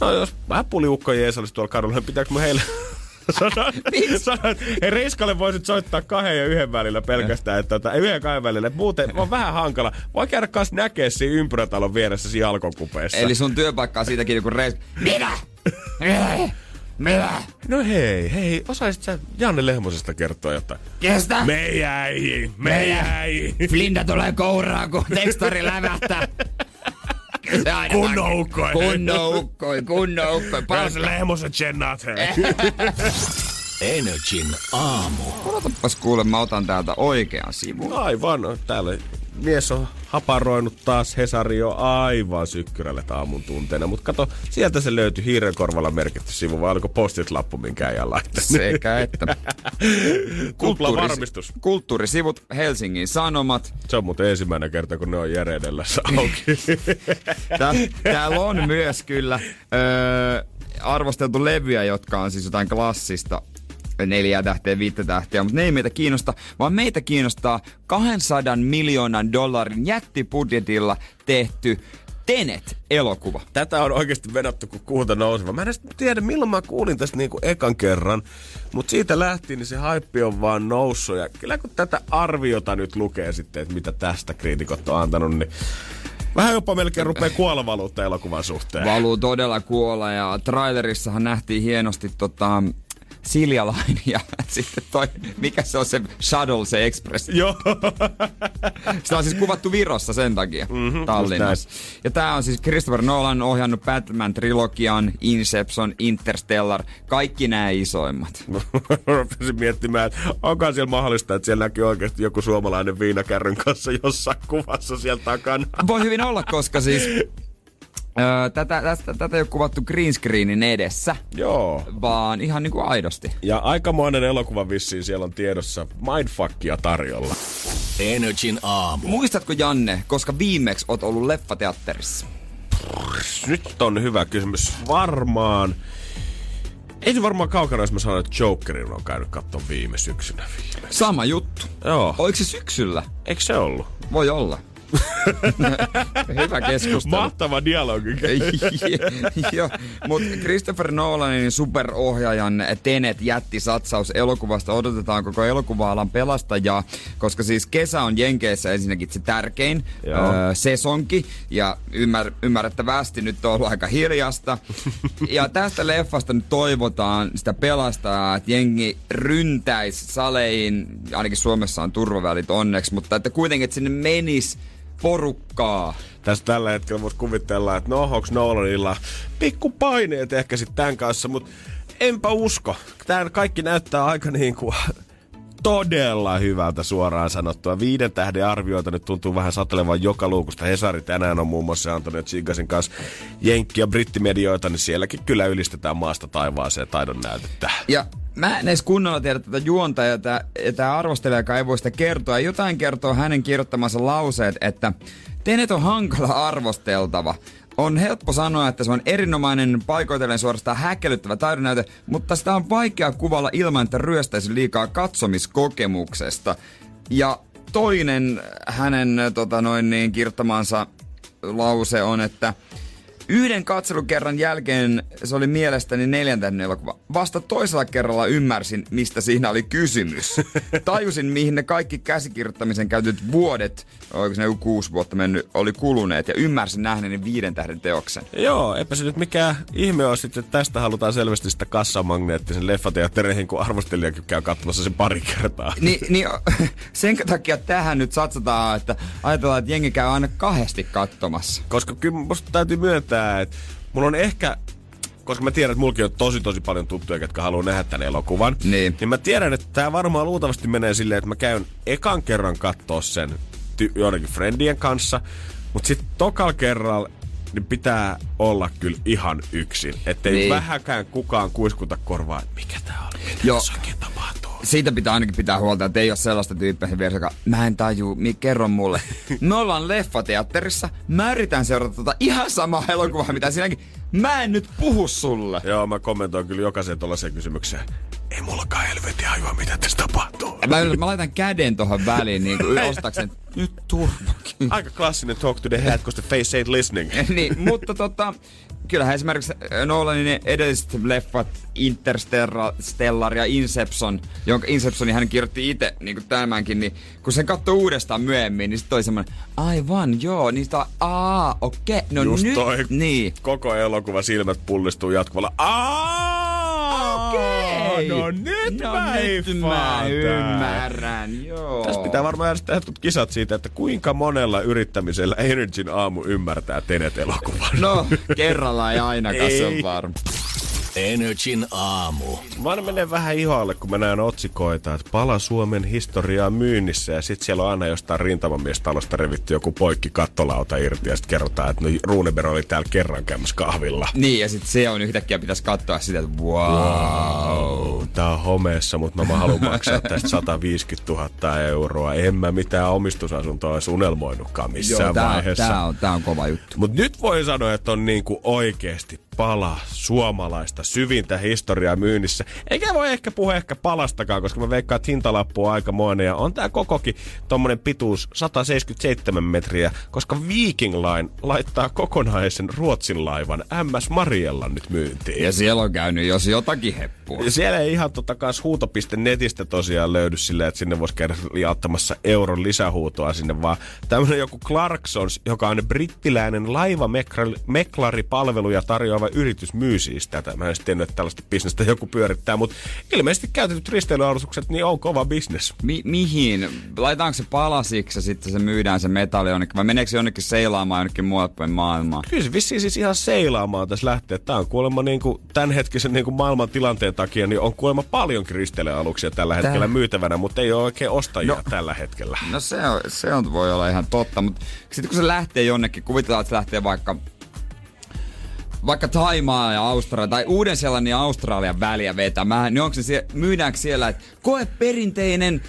no jos vähän puliukko jees olisi tuolla kadulla, niin pitääkö mä heille sanoa, että Reiskalle voisit soittaa kahden ja yhden välillä pelkästään, että tota, ei yhden ja kahden välillä, että muuten on vähän hankala. Voi käydä kanssa näkee siinä ympyrätalon vieressä siinä alkokupeessa. Eli sun työpaikka on siitäkin joku reis. Mitä? Mitä? No hei, hei, osaisit sä Janne Lehmosesta kertoa jotain? Kestä? Me jäi, me jäi. Flinda tulee kouraan, kun tekstari lävähtää. Se aina Kunnon vaan- ukkoinen. Kunnon ukkoi, kunnon ukkoi. Pääs Lehmosen tsennaat, hei. Energin aamu. Odotapas kuule, mä otan täältä oikean sivun. Aivan, täällä mies on haparoinut taas Hesari jo aivan sykkyrälle aamun tunteena. Mutta kato, sieltä se löytyi hiirenkorvalla merkitty sivu, vai oliko postit-lappu, minkä ei laittanut? Sekä että. Kupla varmistus. Kulttuurisivut, Helsingin Sanomat. Se on muuten ensimmäinen kerta, kun ne on edellässä auki. Tää, täällä on myös kyllä öö, arvosteltu levyjä, jotka on siis jotain klassista neljä tähteä, viittä tähteä, mutta ne ei meitä kiinnosta, vaan meitä kiinnostaa 200 miljoonan dollarin jättibudjetilla tehty Tenet-elokuva. Tätä on oikeasti vedetty kuin kuuta nouseva. Mä en edes tiedä, milloin mä kuulin tästä niinku ekan kerran, mutta siitä lähtien niin se haippi on vaan noussut. Ja kyllä kun tätä arviota nyt lukee sitten, että mitä tästä kriitikot on antanut, niin vähän jopa melkein rupeaa kuolevaluutta elokuvan suhteen. Valuu todella kuolla ja trailerissahan nähtiin hienosti tota, Silja Line ja sitten toi, mikä se on se Shuttle, se Express. Joo. Sitä on siis kuvattu Virossa sen takia, mm-hmm, Tallinnassa. Ja tää on siis Christopher Nolan ohjannut Batman-trilogian, Inception, Interstellar, kaikki nämä isoimmat. Rupesin miettimään, että onko siellä mahdollista, että siellä näkyy oikeasti joku suomalainen viinakärryn kanssa jossain kuvassa siellä takana. Voi hyvin olla, koska siis Öö, tätä, tästä, tätä ei ole kuvattu green screenin edessä, Joo. vaan ihan niinku aidosti. Ja aikamoinen elokuva vissiin siellä on tiedossa mindfuckia tarjolla. Energin aamu. Muistatko Janne, koska viimeksi oot ollut leffateatterissa? Nyt on hyvä kysymys. Varmaan... Ei se varmaan kaukana, jos mä sanon, että Jokerin on käynyt katsomaan viime syksynä viimeksi. Sama juttu. Joo. Oliko se syksyllä? Eikö se ollut? Voi olla. Hyvä keskustelu. Mahtava dialogi. Joo, mutta Christopher Nolanin superohjaajan Tenet jätti satsaus elokuvasta odotetaan koko elokuva-alan pelastajaa, koska siis kesä on Jenkeissä ensinnäkin se tärkein öö, sesonki, ja ymmär, ymmärrettävästi nyt on ollut aika hiljasta. ja tästä leffasta nyt toivotaan sitä pelastajaa, että jengi ryntäisi saleihin, ainakin Suomessa on turvavälit onneksi, mutta että kuitenkin, että sinne menisi porukkaa. Tässä tällä hetkellä voisi kuvitella, että no, onks Nolanilla pikku paineet ehkä sitten tämän kanssa, mutta enpä usko. Tämä kaikki näyttää aika niin kuin todella hyvältä suoraan sanottua. Viiden tähden arvioita nyt tuntuu vähän satelevan joka luukusta. Hesari tänään on muun muassa Antonio Chigasin kanssa jenkki- ja brittimedioita, niin sielläkin kyllä ylistetään maasta taivaaseen taidon näytettä. Ja mä en edes kunnolla tiedä tätä juonta ja tämä arvostelija, joka ei voi sitä kertoa. Jotain kertoo hänen kirjoittamansa lauseet, että Tenet on hankala arvosteltava. On helppo sanoa, että se on erinomainen paikoitellen suorastaan häkellyttävä taidonnäyte, mutta sitä on vaikea kuvalla ilman, että ryöstäisi liikaa katsomiskokemuksesta. Ja toinen hänen tota noin niin, kirjoittamansa lause on, että Yhden katselukerran jälkeen se oli mielestäni neljäntäinen elokuva. Vasta toisella kerralla ymmärsin, mistä siinä oli kysymys. Tajusin, mihin ne kaikki käsikirjoittamisen käytetyt vuodet, oliko ne joku kuusi vuotta mennyt, oli kuluneet. Ja ymmärsin nähneeni viiden tähden teoksen. Joo, eipä se nyt mikään ihme ole sitten, että tästä halutaan selvästi sitä kassamagneettisen leffateattereihin, kun arvostelijakin käy katsomassa sen pari kertaa. Ni, niin sen takia tähän nyt satsataan, että ajatellaan, että jengi käy aina kahdesti katsomassa. Koska kyllä musta täytyy myöntää, että mulla on ehkä koska mä tiedän, että mulki on tosi tosi paljon tuttuja, jotka haluaa nähdä tämän elokuvan. Niin. niin mä tiedän, että tämä varmaan luultavasti menee silleen, että mä käyn ekan kerran kattoo sen ty- joidenkin friendien kanssa, mutta sitten tokal kerralla niin pitää olla kyllä ihan yksin. Ettei niin. vähäkään kukaan kuiskuta korvaa, että mikä tää oli, mitä Joo. tässä oikein tapahtuu. Siitä pitää ainakin pitää huolta, että ei ole sellaista tyyppiä vieressä, joka mä en taju, mi, kerro mulle. Me ollaan leffateatterissa, mä yritän seurata tota ihan samaa elokuvaa, mitä sinäkin. Mä en nyt puhu sulle. Joo, mä kommentoin kyllä jokaisen tuollaiseen kysymykseen. Ei mullakaan helvetin hajua, mitä tässä tapahtuu. Mä, mä laitan käden tohon väliin, niin kuin ostaakseni, nyt turvakin. Aika klassinen talk to the head, koska the face ain't listening. niin, mutta tota, kyllähän esimerkiksi Nolanin edelliset leffat Interstellar ja Inception, jonka Inceptionin hän kirjoitti itse niin kuin tämänkin, niin kun sen katsoi uudestaan myöhemmin, niin sitten oli semmoinen, aivan joo, niin sitä aa, okei, okay, no Just nyt, toi niin. koko elokuva silmät pullistuu jatkuvalla. Aa! Okei. No nyt no, mä nyt mä ymmärrän, joo. Tästä pitää varmaan järjestää jotkut kisat siitä, että kuinka monella yrittämisellä Energyn aamu ymmärtää Tenet-elokuvan. No, kerralla ei ainakaan, se on varma. Energin aamu. Mä aina menen vähän ihoalle, kun mä näen otsikoita, että pala Suomen historiaa myynnissä ja sit siellä on aina jostain rintamamiestalosta revitty joku poikki kattolauta irti ja sit kerrotaan, että no Runeberg oli täällä kerran käymässä kahvilla. Niin, ja sitten se on yhtäkkiä pitäisi katsoa sitä, että wow. Tää on homeessa, mutta mä haluan maksaa tästä 150 000 euroa. En mä mitään omistusasuntoa olisi unelmoinutkaan missään Joo, tää, vaiheessa. tää, on, tää on kova juttu. Mutta nyt voi sanoa, että on niinku oikeesti pala suomalaista syvintä historiaa myynnissä. Eikä voi ehkä puhua ehkä palastakaan, koska mä veikkaan, että hintalappu on aikamoinen. Ja on tää kokokin tommonen pituus 177 metriä, koska Viking Line laittaa kokonaisen Ruotsin laivan MS Mariella nyt myyntiin. Ja siellä on käynyt jos jotakin heppua. Ja siellä ei ihan tota kans huuto.netistä tosiaan löydy silleen, että sinne voisi käydä liauttamassa euron lisähuutoa sinne, vaan tämmönen joku Clarksons, joka on brittiläinen laivameklari-palveluja tarjoava yritys myy siis tätä. Mä en edes tiennyt, että tällaista bisnestä joku pyörittää, mutta ilmeisesti käytetyt risteilyalustukset niin on kova bisnes. Mi- mihin? Laitaanko se palasiksi ja sitten se myydään se metalli jonnekin, vai meneekö se jonnekin seilaamaan jonnekin muualle päin maailmaa? Kyllä se vissiin siis ihan seilaamaan tässä lähtee. Tää on kuulemma niin kuin tämänhetkisen niin kuin maailman tilanteen takia, niin on kuulemma paljon risteilyaluksia tällä hetkellä Tää- myytävänä, mutta ei ole oikein ostajia no. tällä hetkellä. No se, on, se on, voi olla ihan totta, mutta sitten kun se lähtee jonnekin, kuvitellaan, että se lähtee vaikka vaikka Taimaa ja Australia tai Uuden-Seelannin ja Australian väliä vetämään, niin onko se siellä, myydäänkö siellä, että koe perinteinen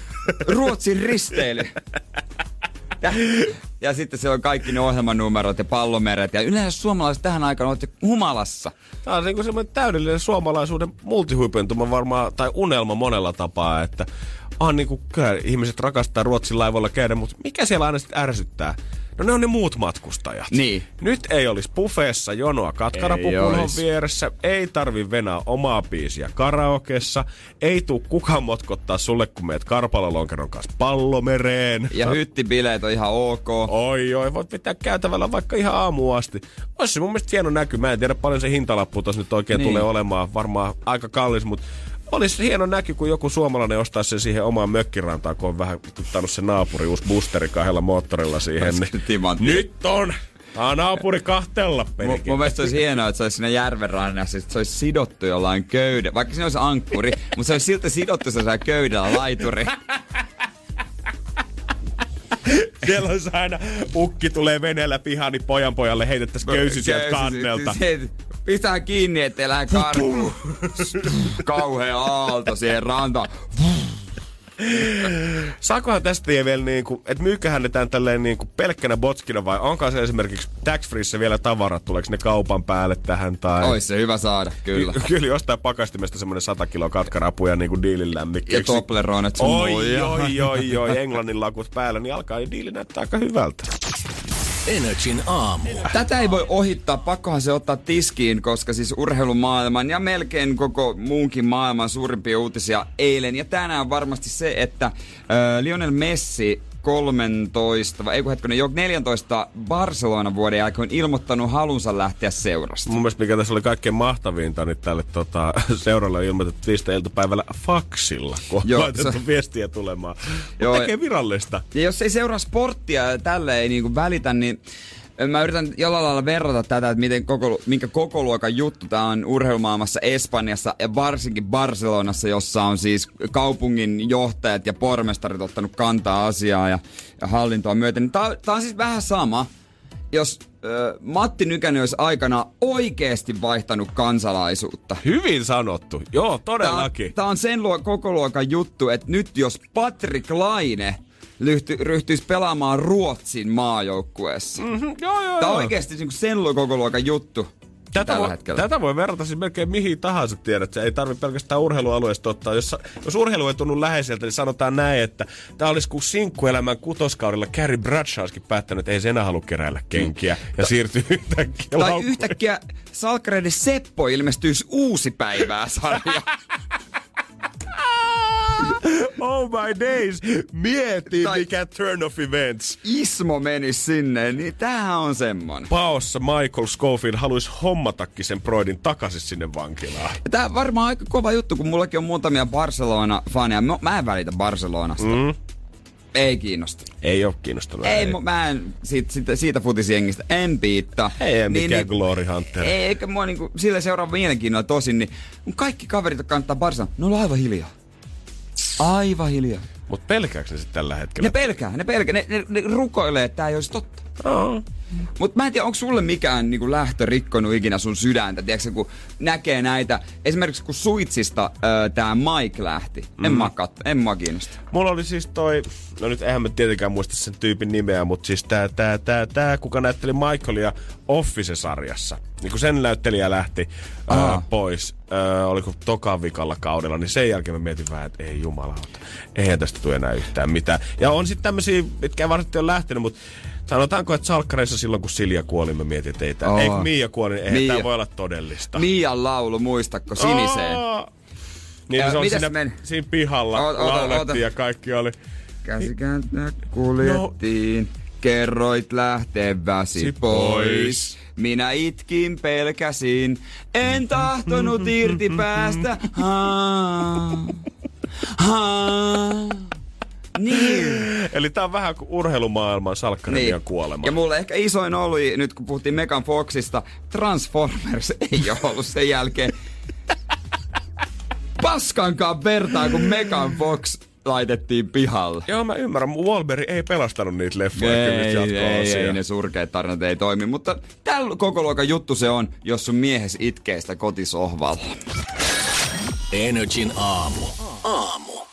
Ruotsin risteily? Ja, ja sitten siellä on kaikki ne ohjelmanumerot ja pallomeret. Ja yleensä suomalaiset tähän aikaan olette humalassa. Tämä on niin semmoinen täydellinen suomalaisuuden multihuipentuma varmaan, tai unelma monella tapaa, että on niin kuin, kyllä ihmiset rakastaa Ruotsin laivoilla käydä, mutta mikä siellä aina sitten ärsyttää? No ne on ne muut matkustajat. Niin. Nyt ei olisi buffeessa jonoa olis. vieressä, ei tarvi venää omaa biisiä karaokessa, ei tuu kukaan motkottaa sulle, kun meet karpalalonkeron kanssa pallomereen. Ja hyttibileet on ihan ok. Oi, oi, voit pitää käytävällä vaikka ihan aamuun asti. Olisi se mun mielestä hieno näky. Mä en tiedä paljon se hintalappu tuossa nyt oikein niin. tulee olemaan. Varmaan aika kallis, mutta olisi hieno näky, kun joku suomalainen ostaisi sen siihen omaan mökkirantaan, kun on vähän tuttanut se naapuri uusi boosteri kahdella moottorilla siihen. Niin. Nyt on! Tää on naapuri kahtella, Mun, perikin. mun mielestä olisi hienoa, että se olisi siinä järven rannassa, että se olisi sidottu jollain köydä. Vaikka siinä olisi ankkuri, mutta se olisi silti sidottu se köydellä laituri. Siellä olisi aina ukki tulee veneellä pihaan, niin pojan pojalle heitettäisiin köysy sieltä kannelta. Se, pistää kiinni, ettei lähde karkuun. Kauhea aalto siihen rantaan. Saakohan tästä vielä niinku, että myyköhän ne tän tälleen niinku pelkkänä botskina vai onko se esimerkiksi tax freeissä vielä tavarat, tuleeko ne kaupan päälle tähän tai... Ois se hyvä saada, kyllä. Ky- Kyllä jostain pakastimesta semmonen 100 kiloa katkarapuja niinku diilin Ja lämmikkeeksi. Tobleroneit sun Oi, oi, oi, oi, englannin lakut päällä, niin alkaa jo diili näyttää aika hyvältä. Energin aamu. Tätä ei voi ohittaa, pakkohan se ottaa tiskiin, koska siis urheilumaailman ja melkein koko muunkin maailman suurimpia uutisia eilen ja tänään varmasti se, että äh, Lionel Messi 13, vai ei kun hetkinen, jo 14 Barcelona vuoden on ilmoittanut halunsa lähteä seurasta. Mun mielestä mikä tässä oli kaikkein mahtavinta, niin tälle tota, seuralle on ilmoitettu viistä iltapäivällä faksilla, kun on Joo, laitettu se- viestiä tulemaan. Joo, tekee virallista. Ja jos ei seuraa sporttia tälle ei niinku välitä, niin mä yritän jollain lailla verrata tätä, että miten koko, minkä koko luokan juttu tämä on urheilumaailmassa Espanjassa ja varsinkin Barcelonassa, jossa on siis kaupungin johtajat ja pormestarit ottanut kantaa asiaa ja, ja hallintoa myöten. Tämä on siis vähän sama, jos ö, Matti Nykänen olisi aikana oikeasti vaihtanut kansalaisuutta. Hyvin sanottu. Joo, Tämä todellakin. tää on sen luo, koko luokan juttu, että nyt jos Patrick Laine lyhty, ryhtyisi pelaamaan Ruotsin maajoukkueessa. Mm. Mm-hmm. Joo, joo, Tämä on oikeasti niinku sen koko luokan juttu Tätä voi, hetkellä. tätä voi verrata siis melkein mihin tahansa tiedät. Se ei tarvitse pelkästään urheilualueesta ottaa. Jos, jos urheilu ei tunnu läheiseltä, niin sanotaan näin, että tämä olisi kuin sinkkuelämän kutoskaudella Carrie Bradshawskin päättänyt, että ei se enää halua keräillä kenkiä. Ja siirtyy yhtäkkiä Tai laukkuun. yhtäkkiä Salkkareiden Seppo ilmestyisi uusi päivää sarja. Oh my days! Mieti, Tai- mikä turn of events. Ismo menisi sinne, niin tämähän on semmonen. Paossa Michael Schofield haluaisi hommatakin sen Broidin takaisin sinne vankilaan. Tää on varmaan aika kova juttu, kun mullakin on muutamia Barcelona-faneja. Mä- Mä en välitä Barcelonasta. Mm. Ei kiinnosta. Ei ole kiinnostunut. Ei, mu- mä en siitä, siitä, siitä futisjengistä, en piittaa. Ei mikään Glory Hunter. Ei, eikä mua niinku, sille seuraa mielenkiinnolla tosin, niin mun kaikki kaverit, jotka kannattaa Barcelona, ne on aivan hiljaa. Aivan hiljaa. Mutta pelkääkö ne sitten tällä hetkellä? Ne pelkää, ne pelkää, ne, ne, ne rukoilee, että tää ei olisi totta. Oh. Mutta mä en tiedä, onko sulle mikään niinku lähtö rikkonut ikinä sun sydäntä, tiedätkö, kun näkee näitä, esimerkiksi kun Suitsista öö, tää Mike lähti, mm. en mä katso, en mä kiinnosta. Mulla oli siis toi, no nyt eihän mä tietenkään muista sen tyypin nimeä, mutta siis tää, tää, tää, tää kuka näytteli Michaelia Office-sarjassa. Niin kun sen näyttelijä lähti ää, pois, ää, oliko tokan vikalla kaudella, niin sen jälkeen mä mietin vähän, että ei jumalauta, eihän tästä tule enää yhtään mitään. Ja on sitten tämmöisiä, mitkä ei varsinaisesti ole lähtenyt, mutta sanotaanko, että salkkareissa silloin kun Silja kuoli, mä mietin, että ei, ei kun Miia kuoli, niin eihän Mia. tää voi olla todellista. Mian laulu, muistatko, siniseen? Aa! Niin Ja se on siinä, meni? siinä pihalla Oota, oota, laulettiin oota. ja kaikki oli. Käsikääntö kuljettiin, kerroit lähteväsi Si pois. pois. Minä itkin pelkäsin, en tahtonut irti päästä. Haa, haa. Niin. Eli tää on vähän kuin urheilumaailman salkkarin niin. kuolema. Ja mulle ehkä isoin oli, nyt kun puhuttiin Megan Foxista, Transformers ei ole ollut sen jälkeen paskankaan vertaa, kun Megan Fox laitettiin pihalle. Joo, mä ymmärrän. Wahlberg ei pelastanut niitä leffoja. Ei, jatko-osia. ei, ei, ne surkeat tarinat ei toimi, mutta tällä koko luokan juttu se on, jos sun miehes itkee sitä kotisohvalla. Energin aamu. Aamu.